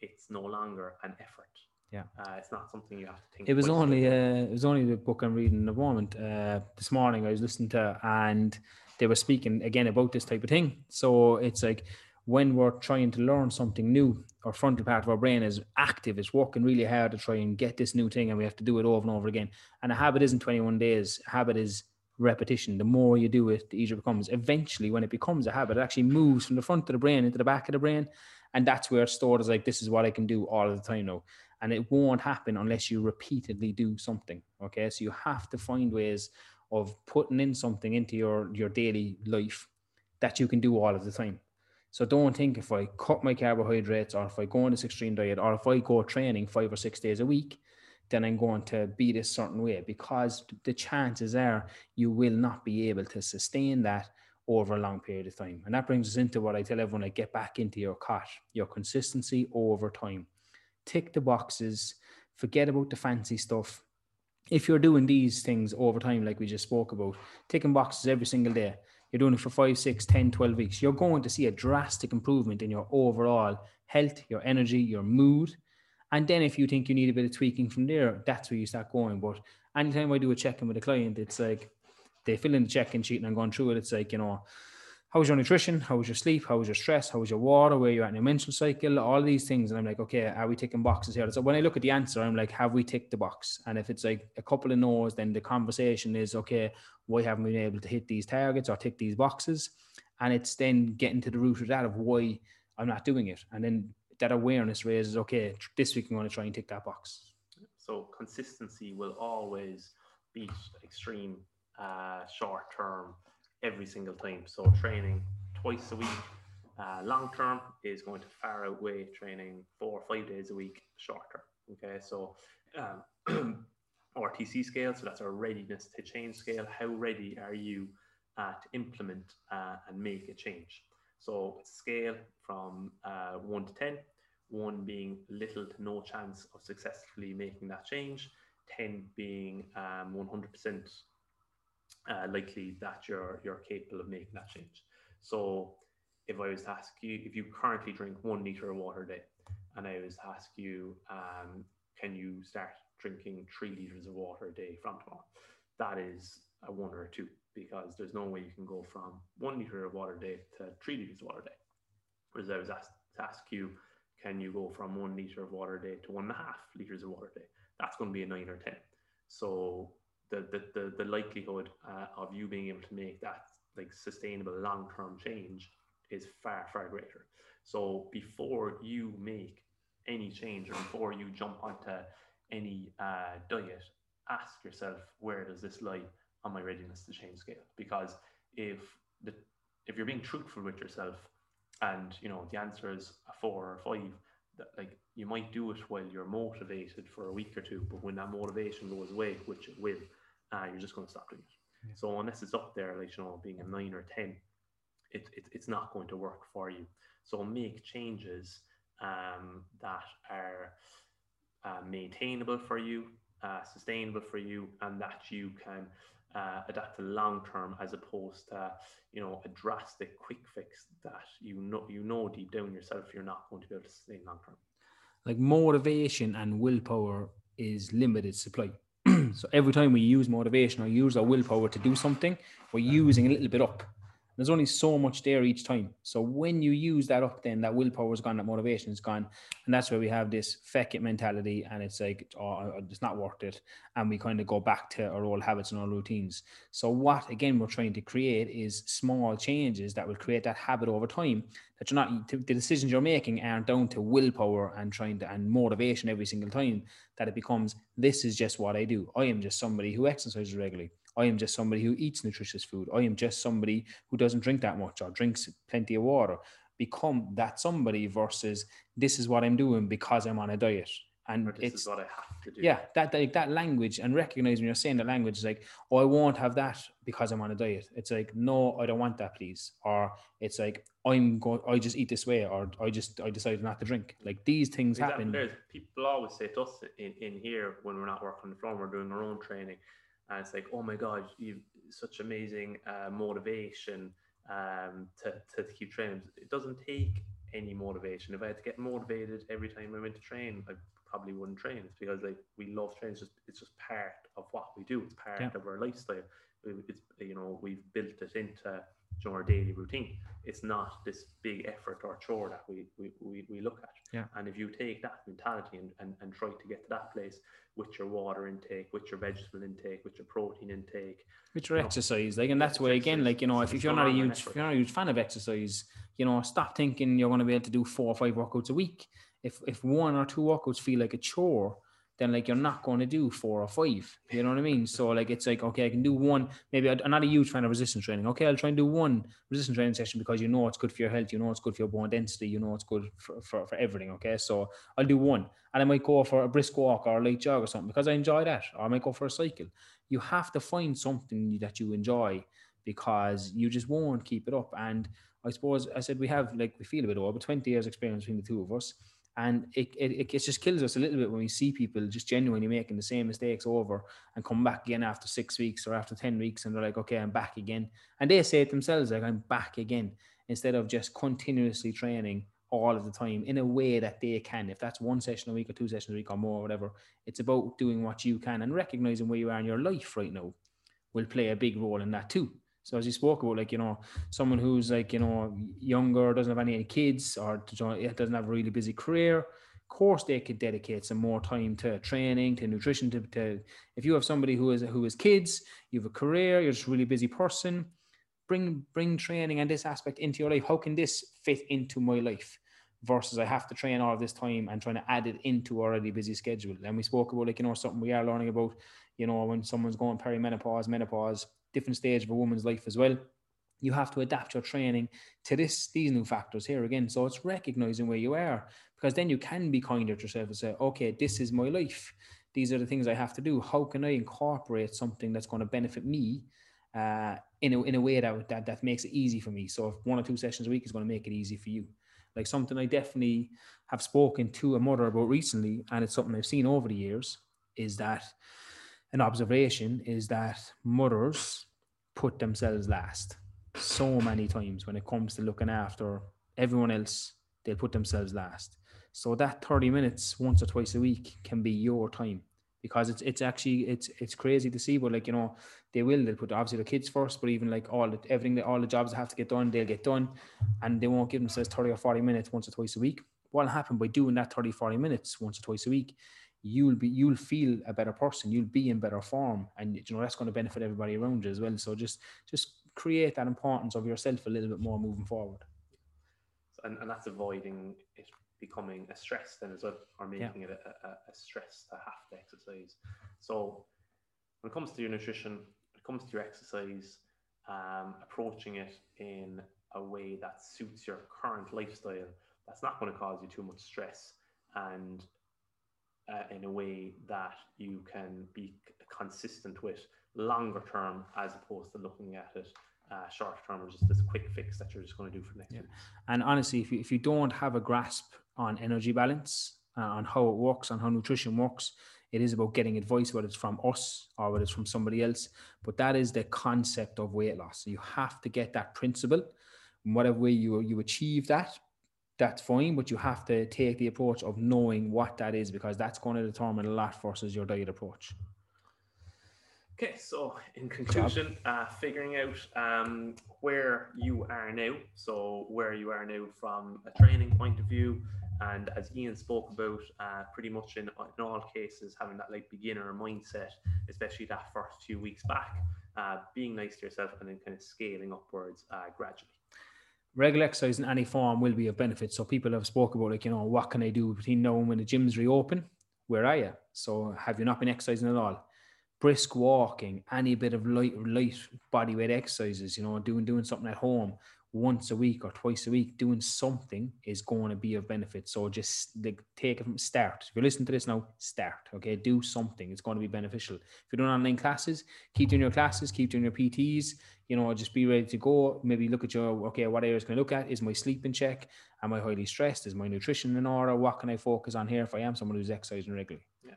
it's no longer an effort. Yeah. Uh, it's not something you have to think. It was only uh, it was only the book I'm reading at the moment. Uh, this morning I was listening to, and they were speaking again about this type of thing. So it's like when we're trying to learn something new, our frontal part of our brain is active, it's working really hard to try and get this new thing, and we have to do it over and over again. And a habit isn't 21 days. A habit is repetition. The more you do it, the easier it becomes. Eventually, when it becomes a habit, it actually moves from the front of the brain into the back of the brain, and that's where it's stored as like this is what I can do all the time now and it won't happen unless you repeatedly do something okay so you have to find ways of putting in something into your your daily life that you can do all of the time so don't think if i cut my carbohydrates or if i go on this extreme diet or if i go training five or six days a week then i'm going to be this certain way because the chances are you will not be able to sustain that over a long period of time and that brings us into what i tell everyone like get back into your cot your consistency over time tick the boxes, forget about the fancy stuff. If you're doing these things over time, like we just spoke about, ticking boxes every single day, you're doing it for five, six, 10, 12 weeks, you're going to see a drastic improvement in your overall health, your energy, your mood. And then if you think you need a bit of tweaking from there, that's where you start going. But anytime I do a check-in with a client, it's like they fill in the check-in sheet and I'm going through it. It's like, you know, how's your nutrition? How was your sleep? How was your stress? How was your water? Where you at in your menstrual cycle? All these things. And I'm like, okay, are we ticking boxes here? So when I look at the answer, I'm like, have we ticked the box? And if it's like a couple of no's, then the conversation is, okay, why haven't we been able to hit these targets or tick these boxes? And it's then getting to the root of that of why I'm not doing it. And then that awareness raises, okay, this week I'm going to try and tick that box. So consistency will always beat extreme uh, short term every single time. So training twice a week uh, long term is going to far outweigh training four or five days a week short term. Okay, so um, RTC scale, so that's our readiness to change scale. How ready are you uh, to implement uh, and make a change? So it's scale from uh, one to 10, one being little to no chance of successfully making that change, 10 being um, 100% uh, likely that you're, you're capable of making that change. So if I was to ask you, if you currently drink one liter of water a day, and I was to ask you, um, can you start drinking three liters of water a day from tomorrow? That is a one or a two because there's no way you can go from one liter of water a day to three liters of water a day. Whereas I was asked to ask you, can you go from one liter of water a day to one and a half liters of water a day? That's going to be a nine or 10. So the, the, the, the likelihood uh, of you being able to make that like sustainable long-term change is far, far greater. So before you make any change or before you jump onto any uh, diet, ask yourself, where does this lie on my readiness to change scale? Because if the if you're being truthful with yourself and you know the answer is a four or five, that like you might do it while you're motivated for a week or two, but when that motivation goes away, which it will, uh, you're just going to stop doing it. Yeah. So unless it's up there, like you know, being a nine or ten, it, it, it's not going to work for you. So make changes um, that are uh, maintainable for you, uh, sustainable for you, and that you can uh, adapt to long term, as opposed to you know a drastic quick fix that you know you know deep down yourself you're not going to be able to sustain long term. Like motivation and willpower is limited supply. So every time we use motivation or use our willpower to do something, we're using a little bit up. There's only so much there each time. So when you use that up, then that willpower is gone, that motivation is gone, and that's where we have this feck it mentality, and it's like, oh, it's not worth it, and we kind of go back to our old habits and our routines. So what again we're trying to create is small changes that will create that habit over time. That you're not the decisions you're making aren't down to willpower and trying to and motivation every single time. That it becomes this is just what I do. I am just somebody who exercises regularly. I am just somebody who eats nutritious food. I am just somebody who doesn't drink that much or drinks plenty of water. Become that somebody versus this is what I'm doing because I'm on a diet. And it's is what I have to do. Yeah, that like that language and recognize when you're saying that language is like, oh, I won't have that because I'm on a diet. It's like, no, I don't want that, please. Or it's like, I'm going, I just eat this way, or I just I decided not to drink. Like these things exactly. happen. There's people always say to us in, in here when we're not working on the floor, we're doing our own training and it's like oh my god you've such amazing uh, motivation um, to, to keep training. It doesn't take any motivation. If i had to get motivated every time i went to train i probably wouldn't train. It's because like we love training. It's just it's just part of what we do. It's part yeah. of our lifestyle. It's you know we've built it into our daily routine. It's not this big effort or chore that we, we, we, we look at. Yeah. And if you take that mentality and, and, and try to get to that place with your water intake, with your vegetable intake, with your protein intake, with your exercise, know, like, and that's where again, like you know, if, if you're not a huge, if you're not a huge fan of exercise, you know, stop thinking you're going to be able to do four or five workouts a week. If if one or two workouts feel like a chore, then like you're not going to do four or five. You know what I mean? So like it's like okay, I can do one. Maybe I'm not a huge fan of resistance training. Okay, I'll try and do one resistance training session because you know it's good for your health. You know it's good for your bone density. You know it's good for, for, for everything. Okay, so I'll do one, and I might go for a brisk walk or a light jog or something because I enjoy that, or I might go for a cycle. You have to find something that you enjoy because you just won't keep it up. And I suppose I said we have like we feel a bit old, but 20 years experience between the two of us and it, it, it just kills us a little bit when we see people just genuinely making the same mistakes over and come back again after six weeks or after 10 weeks and they're like, okay, I'm back again. And they say it themselves, like, I'm back again, instead of just continuously training all of the time in a way that they can. If that's one session a week or two sessions a week or more, or whatever, it's about doing what you can and recognizing where you are in your life right now will play a big role in that too. So as you spoke about, like you know, someone who's like you know younger, doesn't have any kids, or doesn't have a really busy career, of course they could dedicate some more time to training, to nutrition. To, to if you have somebody who is who has kids, you have a career, you're just a really busy person. Bring bring training and this aspect into your life. How can this fit into my life? Versus I have to train all this time and trying to add it into already busy schedule. And we spoke about like you know something we are learning about you know, when someone's going perimenopause, menopause, different stage of a woman's life as well. You have to adapt your training to this these new factors here again. So it's recognizing where you are because then you can be kinder to yourself and say, okay, this is my life. These are the things I have to do. How can I incorporate something that's going to benefit me uh, in a in a way that that that makes it easy for me? So if one or two sessions a week is going to make it easy for you, like something I definitely have spoken to a mother about recently, and it's something I've seen over the years, is that an observation is that mothers put themselves last so many times when it comes to looking after everyone else they'll put themselves last. So that 30 minutes once or twice a week can be your time because it's it's actually it's it's crazy to see but like you know they will they'll put obviously the kids first but even like all the everything that all the jobs that have to get done they'll get done and they won't give themselves 30 or 40 minutes once or twice a week. What'll happen by doing that 30 40 minutes once or twice a week you'll be you'll feel a better person you'll be in better form and you know that's going to benefit everybody around you as well. So just just create that importance of yourself a little bit more moving forward. And, and that's avoiding it becoming a stress then as well or making yeah. it a, a, a, stress to have to exercise. So when it comes to your nutrition when it comes to your exercise um, approaching it in a way that suits your current lifestyle that's not going to cause you too much stress. And uh, in a way that you can be consistent with longer term as opposed to looking at it uh, short term or just this quick fix that you're just going to do for next yeah. week. And honestly, if you, if you don't have a grasp on energy balance, uh, on how it works, on how nutrition works, it is about getting advice, whether it's from us or whether it's from somebody else. But that is the concept of weight loss. So you have to get that principle. whatever way you you achieve that, that's fine, but you have to take the approach of knowing what that is because that's going to determine a lot versus your diet approach. Okay, so in conclusion, uh, figuring out um, where you are now, so where you are now from a training point of view, and as Ian spoke about, uh, pretty much in, in all cases, having that like beginner mindset, especially that first few weeks back, uh, being nice to yourself, and then kind of scaling upwards uh, gradually regular exercise in any form will be of benefit. So people have spoken about like, you know, what can I do between now and when the gyms reopen? Where are you? So have you not been exercising at all? Brisk walking, any bit of light light body weight exercises, you know, doing doing something at home once a week or twice a week doing something is going to be of benefit. So just like, take it from start. If you're listening to this now, start. Okay, do something. It's going to be beneficial. If you're doing online classes, keep doing your classes, keep doing your PTs. You know, just be ready to go. Maybe look at your okay. What areas can I look at? Is my sleep in check? Am I highly stressed? Is my nutrition in order? What can I focus on here if I am someone who's exercising regularly? Yeah.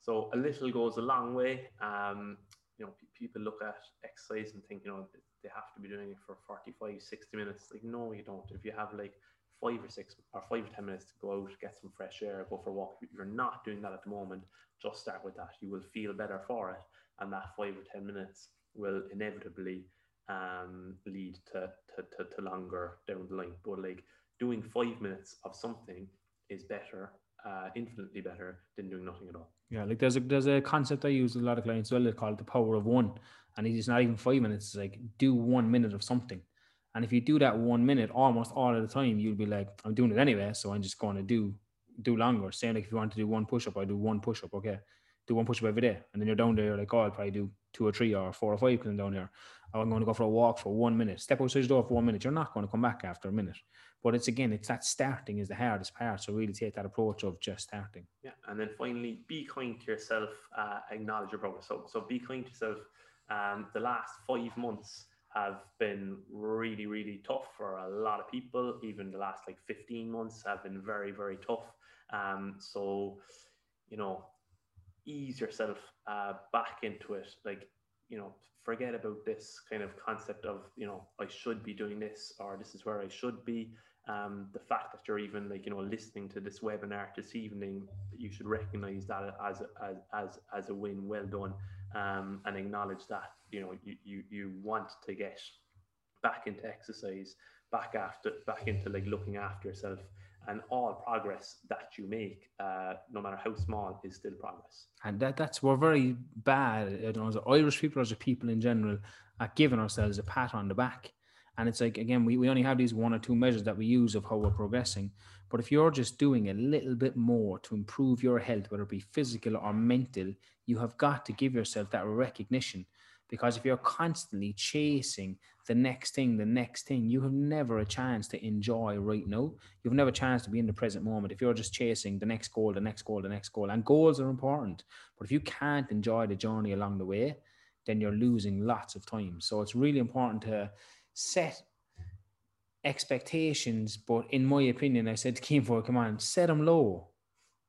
So a little goes a long way. Um, you know, people look at exercise and think, you know, they have to be doing it for 45, 60 minutes. Like, no, you don't. If you have like five or six or five or 10 minutes to go out, get some fresh air, go for a walk, you're not doing that at the moment, just start with that. You will feel better for it. And that five or 10 minutes will inevitably um, lead to, to, to, to longer down the line. But like doing five minutes of something is better uh, infinitely better than doing nothing at all. Yeah, like there's a there's a concept I use with a lot of clients well They call it the power of one, and it's not even five minutes. It's like do one minute of something, and if you do that one minute almost all of the time, you'll be like, I'm doing it anyway, so I'm just going to do do longer. Same like if you want to do one push up, I do one push up. Okay, do one push up every day, and then you're down there you're like, oh, I'll probably do two or three or four or five because I'm down there. I'm going to go for a walk for one minute. Step outside the door for one minute. You're not going to come back after a minute. But it's again, it's that starting is the hardest part. So really take that approach of just starting. Yeah, and then finally, be kind to yourself. Uh, acknowledge your progress. So so be kind to yourself. Um, the last five months have been really really tough for a lot of people. Even the last like 15 months have been very very tough. Um, so you know ease yourself uh, back into it. Like, you know, forget about this kind of concept of, you know, I should be doing this or this is where I should be. Um, the fact that you're even like, you know, listening to this webinar this evening, you should recognize that as, as, as, as a win. Well done. Um, and acknowledge that, you know, you, you, you want to get back into exercise, back after, back into like looking after yourself and all progress that you make, uh, no matter how small, is still progress. And that that's we're very bad, you know, as Irish people, as a people in general, at giving ourselves a pat on the back. And it's like, again, we, we only have these one or two measures that we use of how we're progressing. But if you're just doing a little bit more to improve your health, whether it be physical or mental, you have got to give yourself that recognition. Because if you're constantly chasing the next thing, the next thing, you have never a chance to enjoy right now. You've never a chance to be in the present moment. If you're just chasing the next goal, the next goal, the next goal, and goals are important. But if you can't enjoy the journey along the way, then you're losing lots of time. So it's really important to set expectations. But in my opinion, I said to Keem for come on, set them low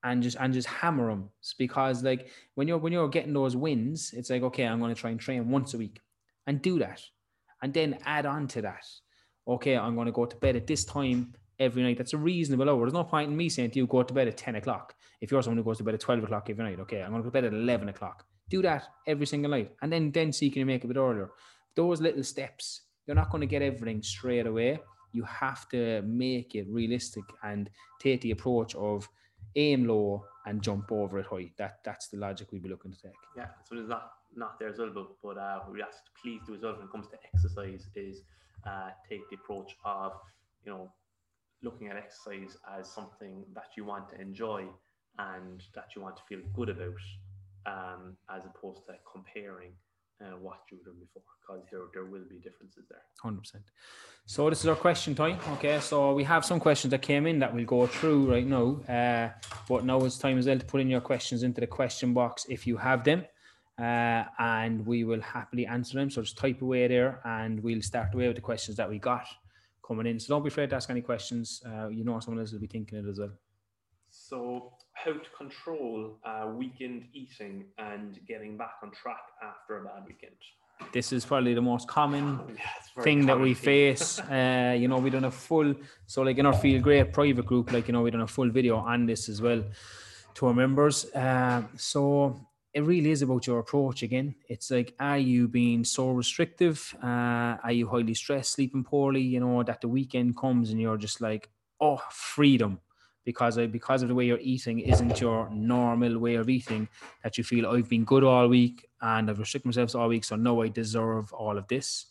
and just and just hammer them because like when you're when you're getting those wins it's like okay i'm going to try and train once a week and do that and then add on to that. Okay i'm going to go to bed at this time every night. That's a reasonable hour. There's no point in me saying to you go to bed at 10 o'clock. If you're someone who goes to bed at 12 o'clock every night okay i'm going to go to bed at 11 o'clock. Do that every single night and then then see can you make it a bit earlier? Those little steps you're not going to get everything straight away you have to make it realistic and take the approach of aim low and jump over it high. That that's the logic we'd be looking to take. Yeah, so it's not not there as well, but but uh, we have to please do as well when it comes to exercise is uh, take the approach of you know looking at exercise as something that you want to enjoy and that you want to feel good about, um, as opposed to comparing uh, what you've done before because there, there will be differences there. 100%. So this is our question time. Okay, so we have some questions that came in that we'll go through right now. Uh, but now it's time as well to put in your questions into the question box if you have them. Uh, and we will happily answer them. So just type away there and we'll start away with the questions that we got coming in. So don't be afraid to ask any questions. Uh, you know someone else will be thinking it as well. So how to control uh, weekend eating and getting back on track after a bad weekend. This is probably the most common Yeah, thing that we face. Uh, you know, we done a full so like in our Feel Great private group, like you know, we done a full video on this as well to our members. Uh, so it really is about your approach again. It's like, are you being so restrictive? Uh, are you highly stressed, sleeping poorly? You know, that the weekend comes and you're just like, oh, freedom because of, because of the way you're eating isn't your normal way of eating that you feel I've been good all week and I've restricted myself all week, so no, I deserve all of this.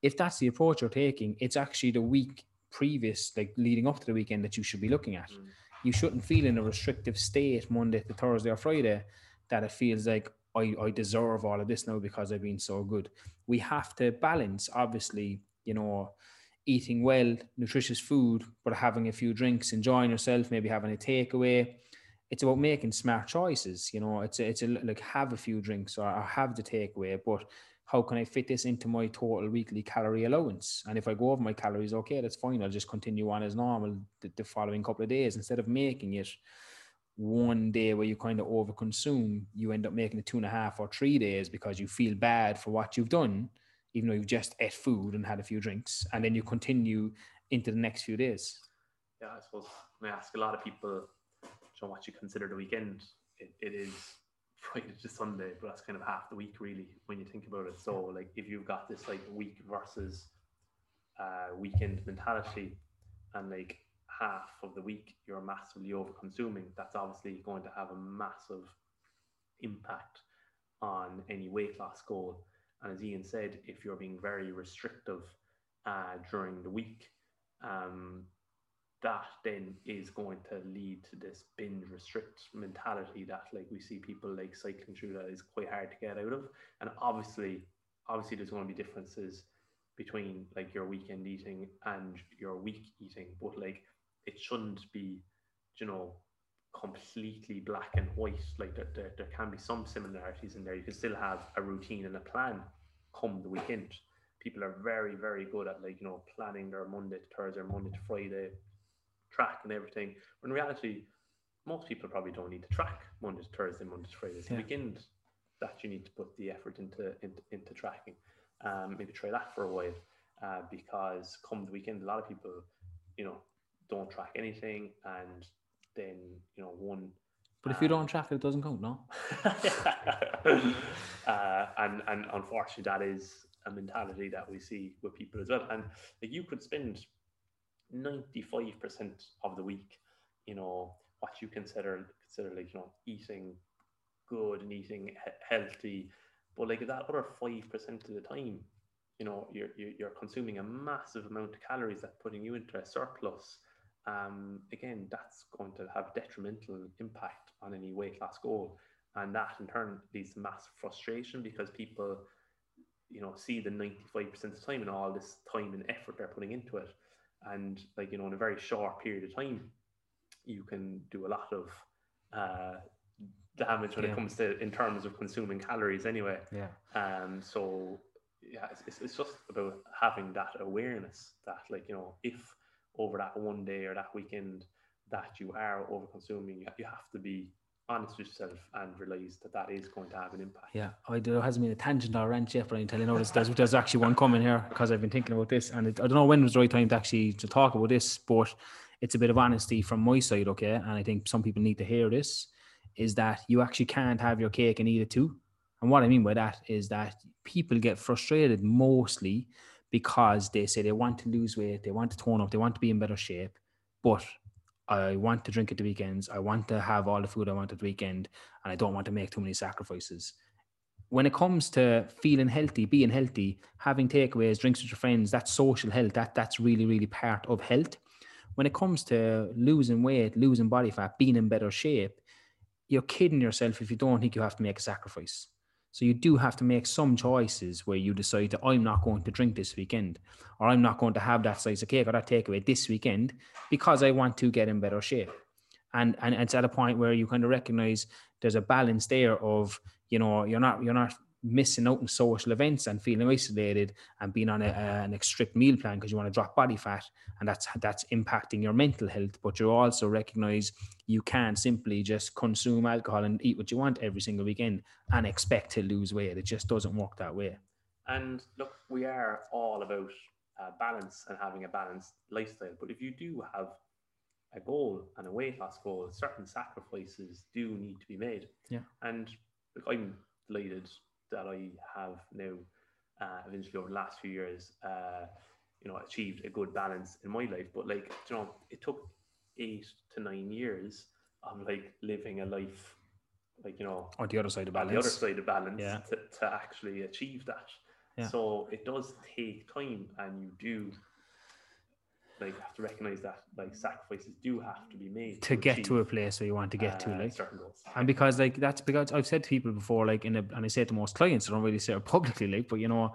If that's the approach you're taking, it's actually the week previous, like leading up to the weekend, that you should be looking at. Mm. You shouldn't feel in a restrictive state Monday to Thursday or Friday that it feels like I, I deserve all of this now because I've been so good. We have to balance, obviously, you know, eating well, nutritious food, but having a few drinks, enjoying yourself, maybe having a takeaway. It's about making smart choices. You know, it's a, it's a, like have a few drinks or, or have the takeaway, but how can I fit this into my total weekly calorie allowance? And if I go over my calories, okay, that's fine. I'll just continue on as normal the, the following couple of days instead of making it one day where you kind of overconsume, you end up making it two and a half or three days because you feel bad for what you've done even though you've just ate food and had a few drinks, and then you continue into the next few days. Yeah, I suppose when I ask a lot of people, know, what you consider the weekend, it, it is Friday to Sunday, but that's kind of half the week really when you think about it. So like if you've got this like week versus uh, weekend mentality, and like half of the week you're massively over consuming, that's obviously going to have a massive impact on any weight loss goal. And as Ian said, if you're being very restrictive uh, during the week, um, that then is going to lead to this binge restrict mentality that like we see people like cycling through that is quite hard to get out of. And obviously, obviously there's going to be differences between like your weekend eating and your week eating, but like it shouldn't be, you know, completely black and white. Like there, there, there can be some similarities in there. You can still have a routine and a plan come the weekend. People are very, very good at like, you know, planning their Monday to Thursday, Monday to Friday track and everything. When in reality, most people probably don't need to track Monday to Thursday, Monday to Friday. It's the weekend that you need to put the effort into into, into tracking. Um, maybe try that for a while, uh, because come the weekend, a lot of people, you know, don't track anything, and then you know one. But if you um, don't track it, it doesn't count, no? uh, and and unfortunately, that is a mentality that we see with people as well. And like, you could spend ninety five percent of the week, you know, what you consider consider like you know eating good and eating he- healthy, but like that other five percent of the time, you know you're you're you're consuming a massive amount of calories that's putting you into a surplus um, again that's going to have detrimental impact on any weight loss goal and that in turn leads to massive frustration because people you know see the 95% of the time and all this time and effort they're putting into it and like you know in a very short period of time you can do a lot of uh, damage when Yeah. it comes to in terms of consuming calories anyway Yeah. um so yeah it's, it's just about having that awareness that like you know if over that one day or that weekend that you are over consuming you, you have to be honest with yourself and realize that that is going to have an impact Yeah, I, there hasn't been a tangent or rant yet, but I'm telling you, there's, there's, there's actually one coming here because I've been thinking about this, and it, I don't know when was the right time to actually to talk about this, but it's a bit of honesty from my side, okay? And I think some people need to hear this: is that you actually can't have your cake and eat it too. And what I mean by that is that people get frustrated mostly because they say they want to lose weight, they want to tone up, they want to be in better shape, but I want to drink at the weekends. I want to have all the food I want at the weekend, and I don't want to make too many sacrifices. When it comes to feeling healthy, being healthy, having takeaways, drinks with your friends, that's social health. That that's really, really part of health. When it comes to losing weight, losing body fat, being in better shape, you're kidding yourself if you don't think you have to make a sacrifice. So you do have to make some choices where you decide that I'm not going to drink this weekend, or I'm not going to have that slice of cake or that takeaway this weekend because I want to get in better shape. And and it's at a point where you kind of recognize there's a balance there of you know you're not you're not missing out on social events and feeling isolated and being on a, a- an strict meal plan because you want to drop body fat and that's that's impacting your mental health but you also recognize you can't simply just consume alcohol and eat what you want every single weekend and expect to lose weight it just doesn't work that way And look, we are all about uh, balance and having a balanced lifestyle. But if you do have a goal and a weight loss goal, certain sacrifices do need to be made. Yeah. And look, I'm delighted that I have now, uh, eventually over the last few years, uh, you know, achieved a good balance in my life. But like, you know, it took eight to nine years of like living a life, like you know, on the other side of balance the other side of balance Yeah. to, to actually achieve that. Yeah. So it does take time, and you do like have to recognize that like sacrifices do have to be made to get to a place where you want to get to uh, like certain goals. And because like that's because I've said to people before, like in a, and I say it to most clients, I don't really say it publicly, like, but you know,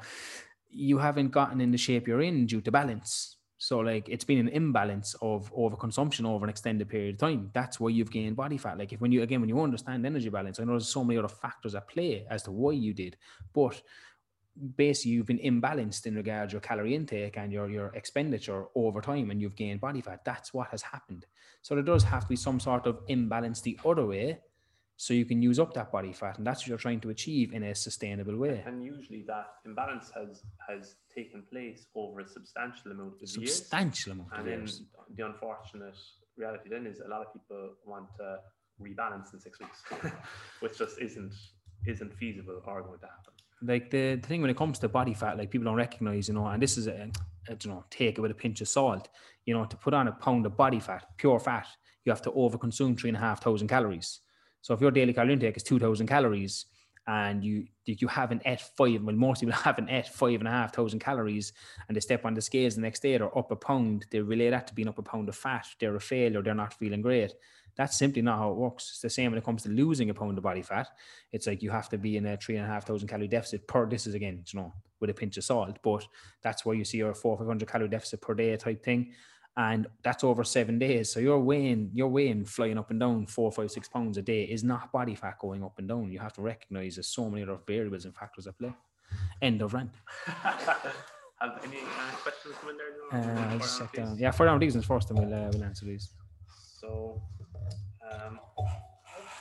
you haven't gotten in the shape you're in due to balance. So like it's been an imbalance of overconsumption over an extended period of time. That's why you've gained body fat. Like if when you again when you understand energy balance, I know there's so many other factors at play as to why you did, but basically you've been imbalanced in regards your calorie intake and your your expenditure over time and you've gained body fat. That's what has happened. So there does have to be some sort of imbalance the other way so you can use up that body fat. And that's what you're trying to achieve in a sustainable way. And usually that imbalance has has taken place over a substantial amount of years. Substantial amount of years And then years. the unfortunate reality then is a lot of people want to rebalance in six weeks, which just isn't isn't feasible or going to happen. Like the, the thing when it comes to body fat, like people don't recognize, you know, and this is a, a you know, take it with a pinch of salt. You know, to put on a pound of body fat, pure fat, you have to overconsume three and a half thousand calories. So if your daily calorie intake is two thousand calories and you you haven't ate five, well, most people haven't ate five and a half thousand calories and they step on the scales the next day, they're up a pound, they relate that to being up a pound of fat, they're a failure, they're not feeling great. That's simply not how it works. It's the same when it comes to losing a pound of body fat. It's like you have to be in a three and a half thousand calorie deficit per. This is again, you know, with a pinch of salt, but that's why you see your four five hundred calorie deficit per day type thing, and that's over seven days. So you're weighing, you're weighing flying up and down four, five, six pounds a day is not body fat going up and down. You have to recognize there's so many other variables and factors at play. End of rant. Have any uh, questions come in there? Uh, I'll just check down. Yeah, for round reasons first, and we'll uh, we'll answer these. So, um,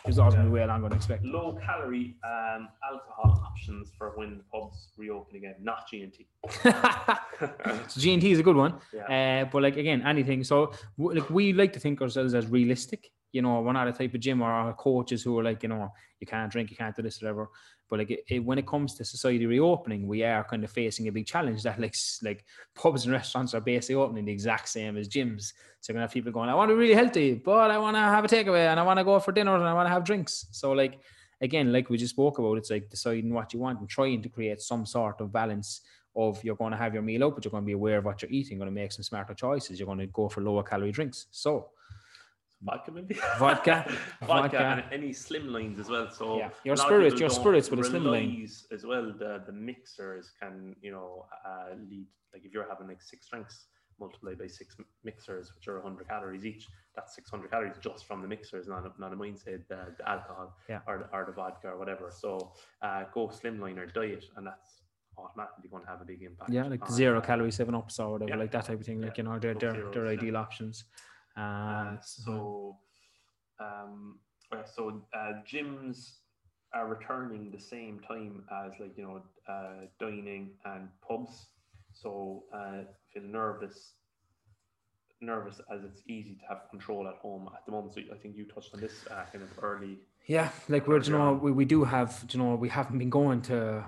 There's always gonna be way longer than expected. low calorie um, alcohol options for when the pubs reopen again, not G and T. so G and T is a good one. Yeah. Uh, but like again, anything. So w- like we like to think ourselves as realistic. You know, we're not a type of gym or our coaches who are like, you know, you can't drink, you can't do this, whatever. But like it, it- when it comes to society reopening, we are kind of facing a big challenge that like like pubs and restaurants are basically opening the exact same as gyms. So you're gonna have people going, I want to be really healthy, but I want to have a takeaway and I want to go for dinner and I want to have drinks. So like again, like we just spoke about, it's like deciding what you want and trying to create some sort of balance of you're going to have your meal out, but you're going to be aware of what you're eating, you're going to make some smarter choices. You're going to go for lower calorie drinks. So vodka maybe Vodka, vodka, vodka. and any slim lines as well. So Yeah, your spirits- your spirits with a slim line. as well. The the mixers can you know uh, lead like if you're having like six drinks multiplied by six mixers, which are 100 calories each. That's 600 calories just from the mixers, not a, not a mindset the, the alcohol Yeah. or, the- or the vodka or whatever. So uh, go slimline or diet, and that's automatically going to have a big impact. yeah, like zero calorie seven ups or whatever, yeah. like that type of thing. Like Yeah, you know, they're they're, they're ideal options. Uh, so, um, so uh, gyms are returning the same time as like you know uh, dining and pubs. So uh, feel nervous, nervous as it's easy to have control at home at the moment. So I think you touched on this uh, kind of early. Yeah, like we're, you know, we, we do have, you know, we haven't been going to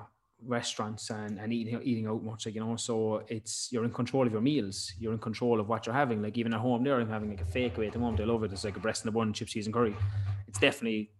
restaurants and, and eating eating out much, like, you know, so it's, you're in control of your meals. You're in control of what you're having. Like even at home there, I'm having like a fake away at the moment. I love it. It's like a breast and a bun, chips, cheese and curry. It's definitely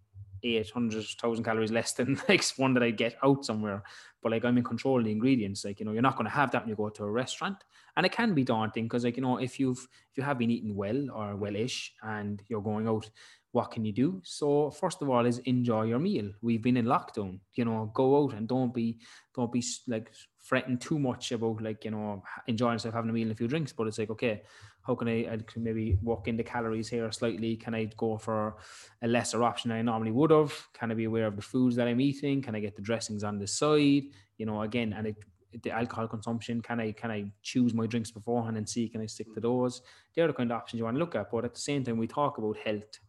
800,000 calories less than like one that I get out somewhere. But like I'm in control of the ingredients. Like, you know, you're not going to have that when you go to a restaurant. And it can be daunting because like, you know, if you've, if you have been eating well or well-ish and you're going out, what can you do? So first of all is enjoy your meal. We've been in lockdown, you know, go out and don't be, don't be like fretting too much about like, you know, enjoying yourself, having a meal and a few drinks. But it's like, okay, how can I, I can maybe walk in the calories here slightly? Can I go for a lesser option I normally would have? Can I be aware of the foods that I'm eating? Can I get the dressings on the side? You know, again, and it, the alcohol consumption, can I can I choose my drinks beforehand and see can I stick to those? They're the kind of options you want to look at. But at the same time, we talk about health,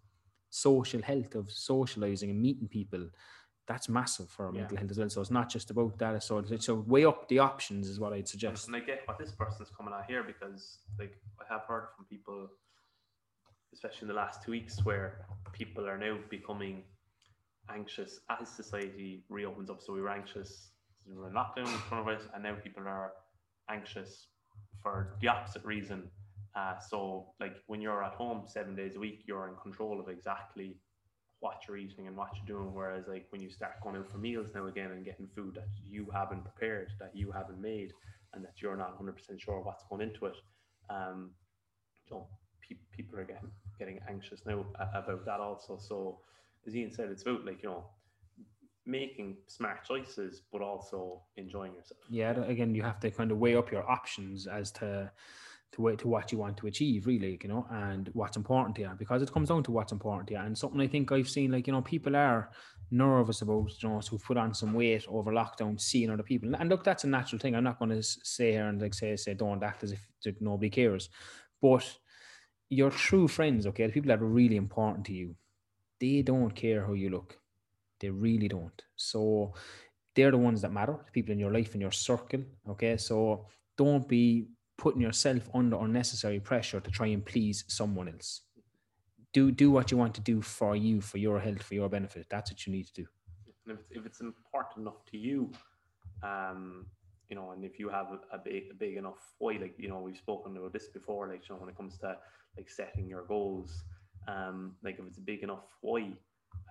social health of socializing and meeting people. That's massive for our Yeah. mental health as well. So it's not just about that. So it's- so weigh up the options is what I'd suggest. And I get what this person's coming at here because, like, I have heard from people, especially in the last two weeks, where people are now becoming anxious as society reopens up. So we were anxious, we were in lockdown, in front of us, and now people are anxious for the opposite reason. Uh, so, like, when you're at home seven days a week, you're in control of exactly what you're eating and what you're doing. Whereas, like, when you start going out for meals now again and getting food that you haven't prepared, that you haven't made, and that you're not 100% sure what's going into it, um, you know, pe- people are getting getting anxious now about that also. So, as Ian said, it's about like you know making smart choices, but also enjoying yourself. yeah again you have to kind of weigh up your options as to to wait to what you want to achieve really you know and what's important to you because it comes down to what's important to you and something i think i've seen like you know people are nervous about you know to put on some weight over lockdown seeing other people. And look that's a natural thing. I'm not going to say here and like say say don't act as if nobody cares. But your true friends okay the people that are really important to you they don't care how you look. They really don't. So they're the ones that matter, the people in your life, in your circle. Okay. So don't be putting yourself under unnecessary pressure to try and please someone else. Do do what you want to do for you, for your health, for your benefit. That's what you need to do. And if it's, if it's important enough to you, um, you know, and if you have a, a big a big enough why, like you know, we've spoken about this before, like you know, when it comes to like setting your goals, um, like if it's a big enough why,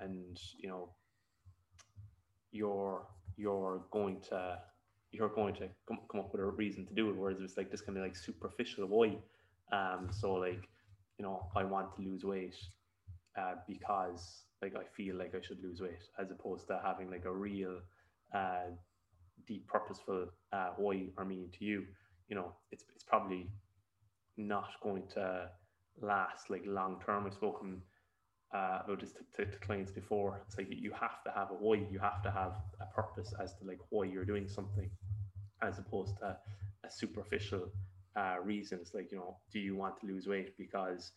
and you know, you're you're going to you're going to come, come up with a reason to do it. Whereas it's like this kind of like superficial why. Um, so like, you know, I want to lose weight uh, because like I feel like I should lose weight, as opposed to having like a real, uh, deep, purposeful uh, why or meaning to you. You know, it's it's probably not going to last like long term. I've spoken uh, about this to, to, clients before. It's like you have to have a why, you have to have a purpose as to like why you're doing something, as opposed to a superficial uh, reasons. Like you know, do you want to lose weight because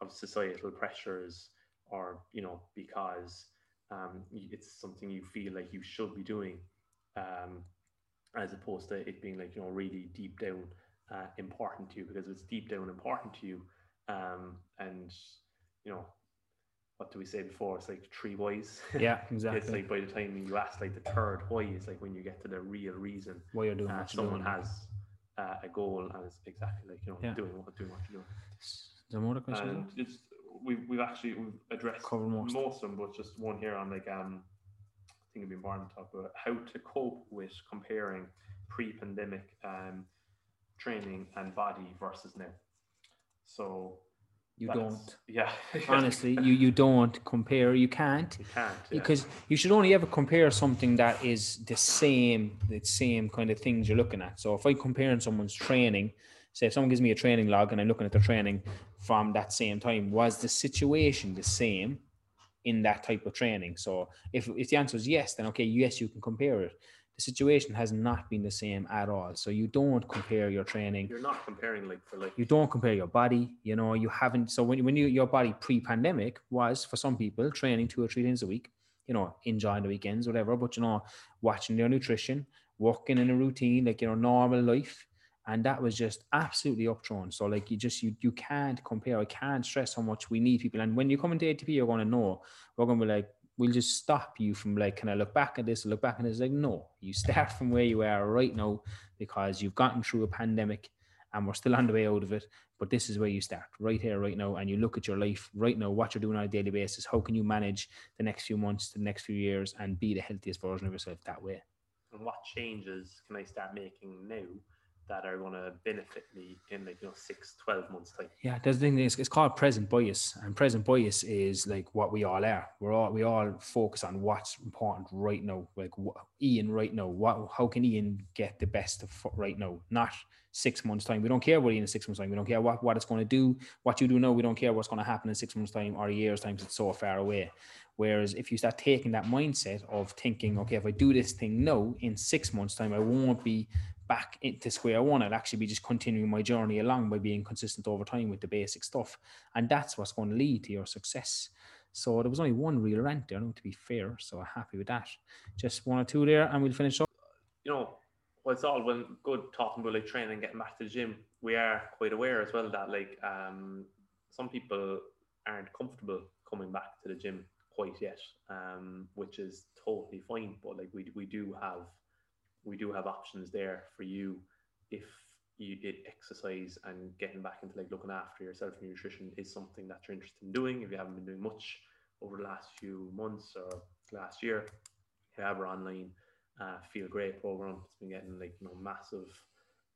of societal pressures, or you know, because um, it's something you feel like you should be doing, um, as opposed to it being like you know really deep down uh, important to you. Because if it's deep down important to you, um, and you know what do we say before? It's like three whys. Yeah, exactly. it's like by the time you ask like the third why, it's like when you get to the real reason. Why you're doing Uh, what someone doing. has uh, a goal and it's exactly like you know Yeah. doing what doing what you're doing. Is more questions? It's we've we've actually we've addressed Covered most. most of them, but just one here on like um I think it'd be important to talk about how to cope with comparing pre-pandemic um, training and body versus now. So You that's- don't. Yeah. Honestly, you, you don't compare. You can't. you can't. yeah. because you should only ever compare something that is the same the same kind of things you're looking at so if i'm comparing someone's training say if someone gives me a training log and i'm looking at their training from that same time was the situation the same in that type of training so if, if the answer is yes then okay yes you can compare it the situation has not been the same at all. So you don't compare your training. You're not comparing like for like. you don't compare your body you know you haven't so when, when you your body pre-pandemic was for some people training two or three days a week you know enjoying the weekends whatever but you know watching their nutrition working in a routine like you know normal life and that was just absolutely upthrown. So like you just you you can't compare i can't stress how much we need people. And when you come into atp you're going to know. We're going to be like we'll just stop you from like can i look back at this look back and it's like no you start from where you are right now because you've gotten through a pandemic and we're still on the way out of it. But this is where you start, right here, right now, and you look at your life right now, what you're doing on a daily basis. How can you manage the next few months, the next few years, and be the healthiest version of yourself that way? and what changes can I start making now that are going to benefit me in like you know six, 12 months time? Yeah, there's the thing is it's called present bias, and present bias is like what we all are. We're all we all focus on what's important right now. Like wh- Ian right now, what how can Ian get the best of right now? Not six months time. We don't care what Ian in six months time. We don't care what what it's going to do. What you do now, we don't care what's going to happen in six months time or a year's time. It's so far away. Whereas if you start taking that mindset of thinking, okay, if I do this thing now in six months time, I won't be back into square one. I'd actually be just continuing my journey along by being consistent over time with the basic stuff. And that's what's going to lead to your success. So there was only one real rant there, to be fair. So I'm happy with that. Just one or two there, and we'll finish up. You know, well, it's all well good talking about like training and getting back to the gym. We are quite aware as well that like um, some people aren't comfortable coming back to the gym quite yet, um, which is totally fine. But like we we do have we do have options there for you if you did exercise and getting back into like looking after yourself and your nutrition is something that you're interested in doing. If you haven't been doing much over the last few months or last year, have our online uh, feel great program. It's been getting like you know massive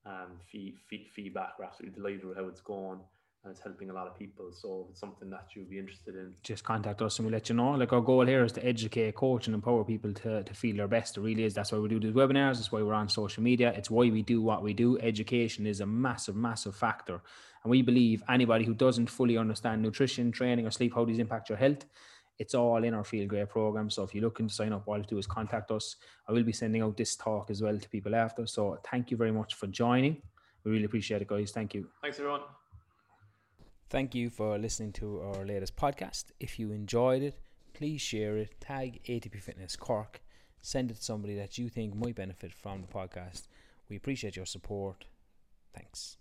um, fee, fee, feedback. We're absolutely delighted with how it's going, and it's helping a lot of people. So it's something that you'd be interested in. Just contact us and we'll let you know. Like our goal here is to educate, coach, and empower people to, to feel their best. It really is. That's why we do these webinars. That's why we're on social media. It's why we do what we do. Education is a massive, massive factor. And we believe anybody who doesn't fully understand nutrition, training, or sleep, how these impact your health, it's all in our Feel Great program. So if you're looking to sign up, all you have to do is contact us. I will be sending out this talk as well to people after. So thank you very much for joining. We really appreciate it, guys. Thank you. Thanks, everyone. Thank you for listening to our latest podcast. If you enjoyed it, please share it, tag ATP Fitness Cork, send it to somebody that you think might benefit from the podcast. We appreciate your support. Thanks.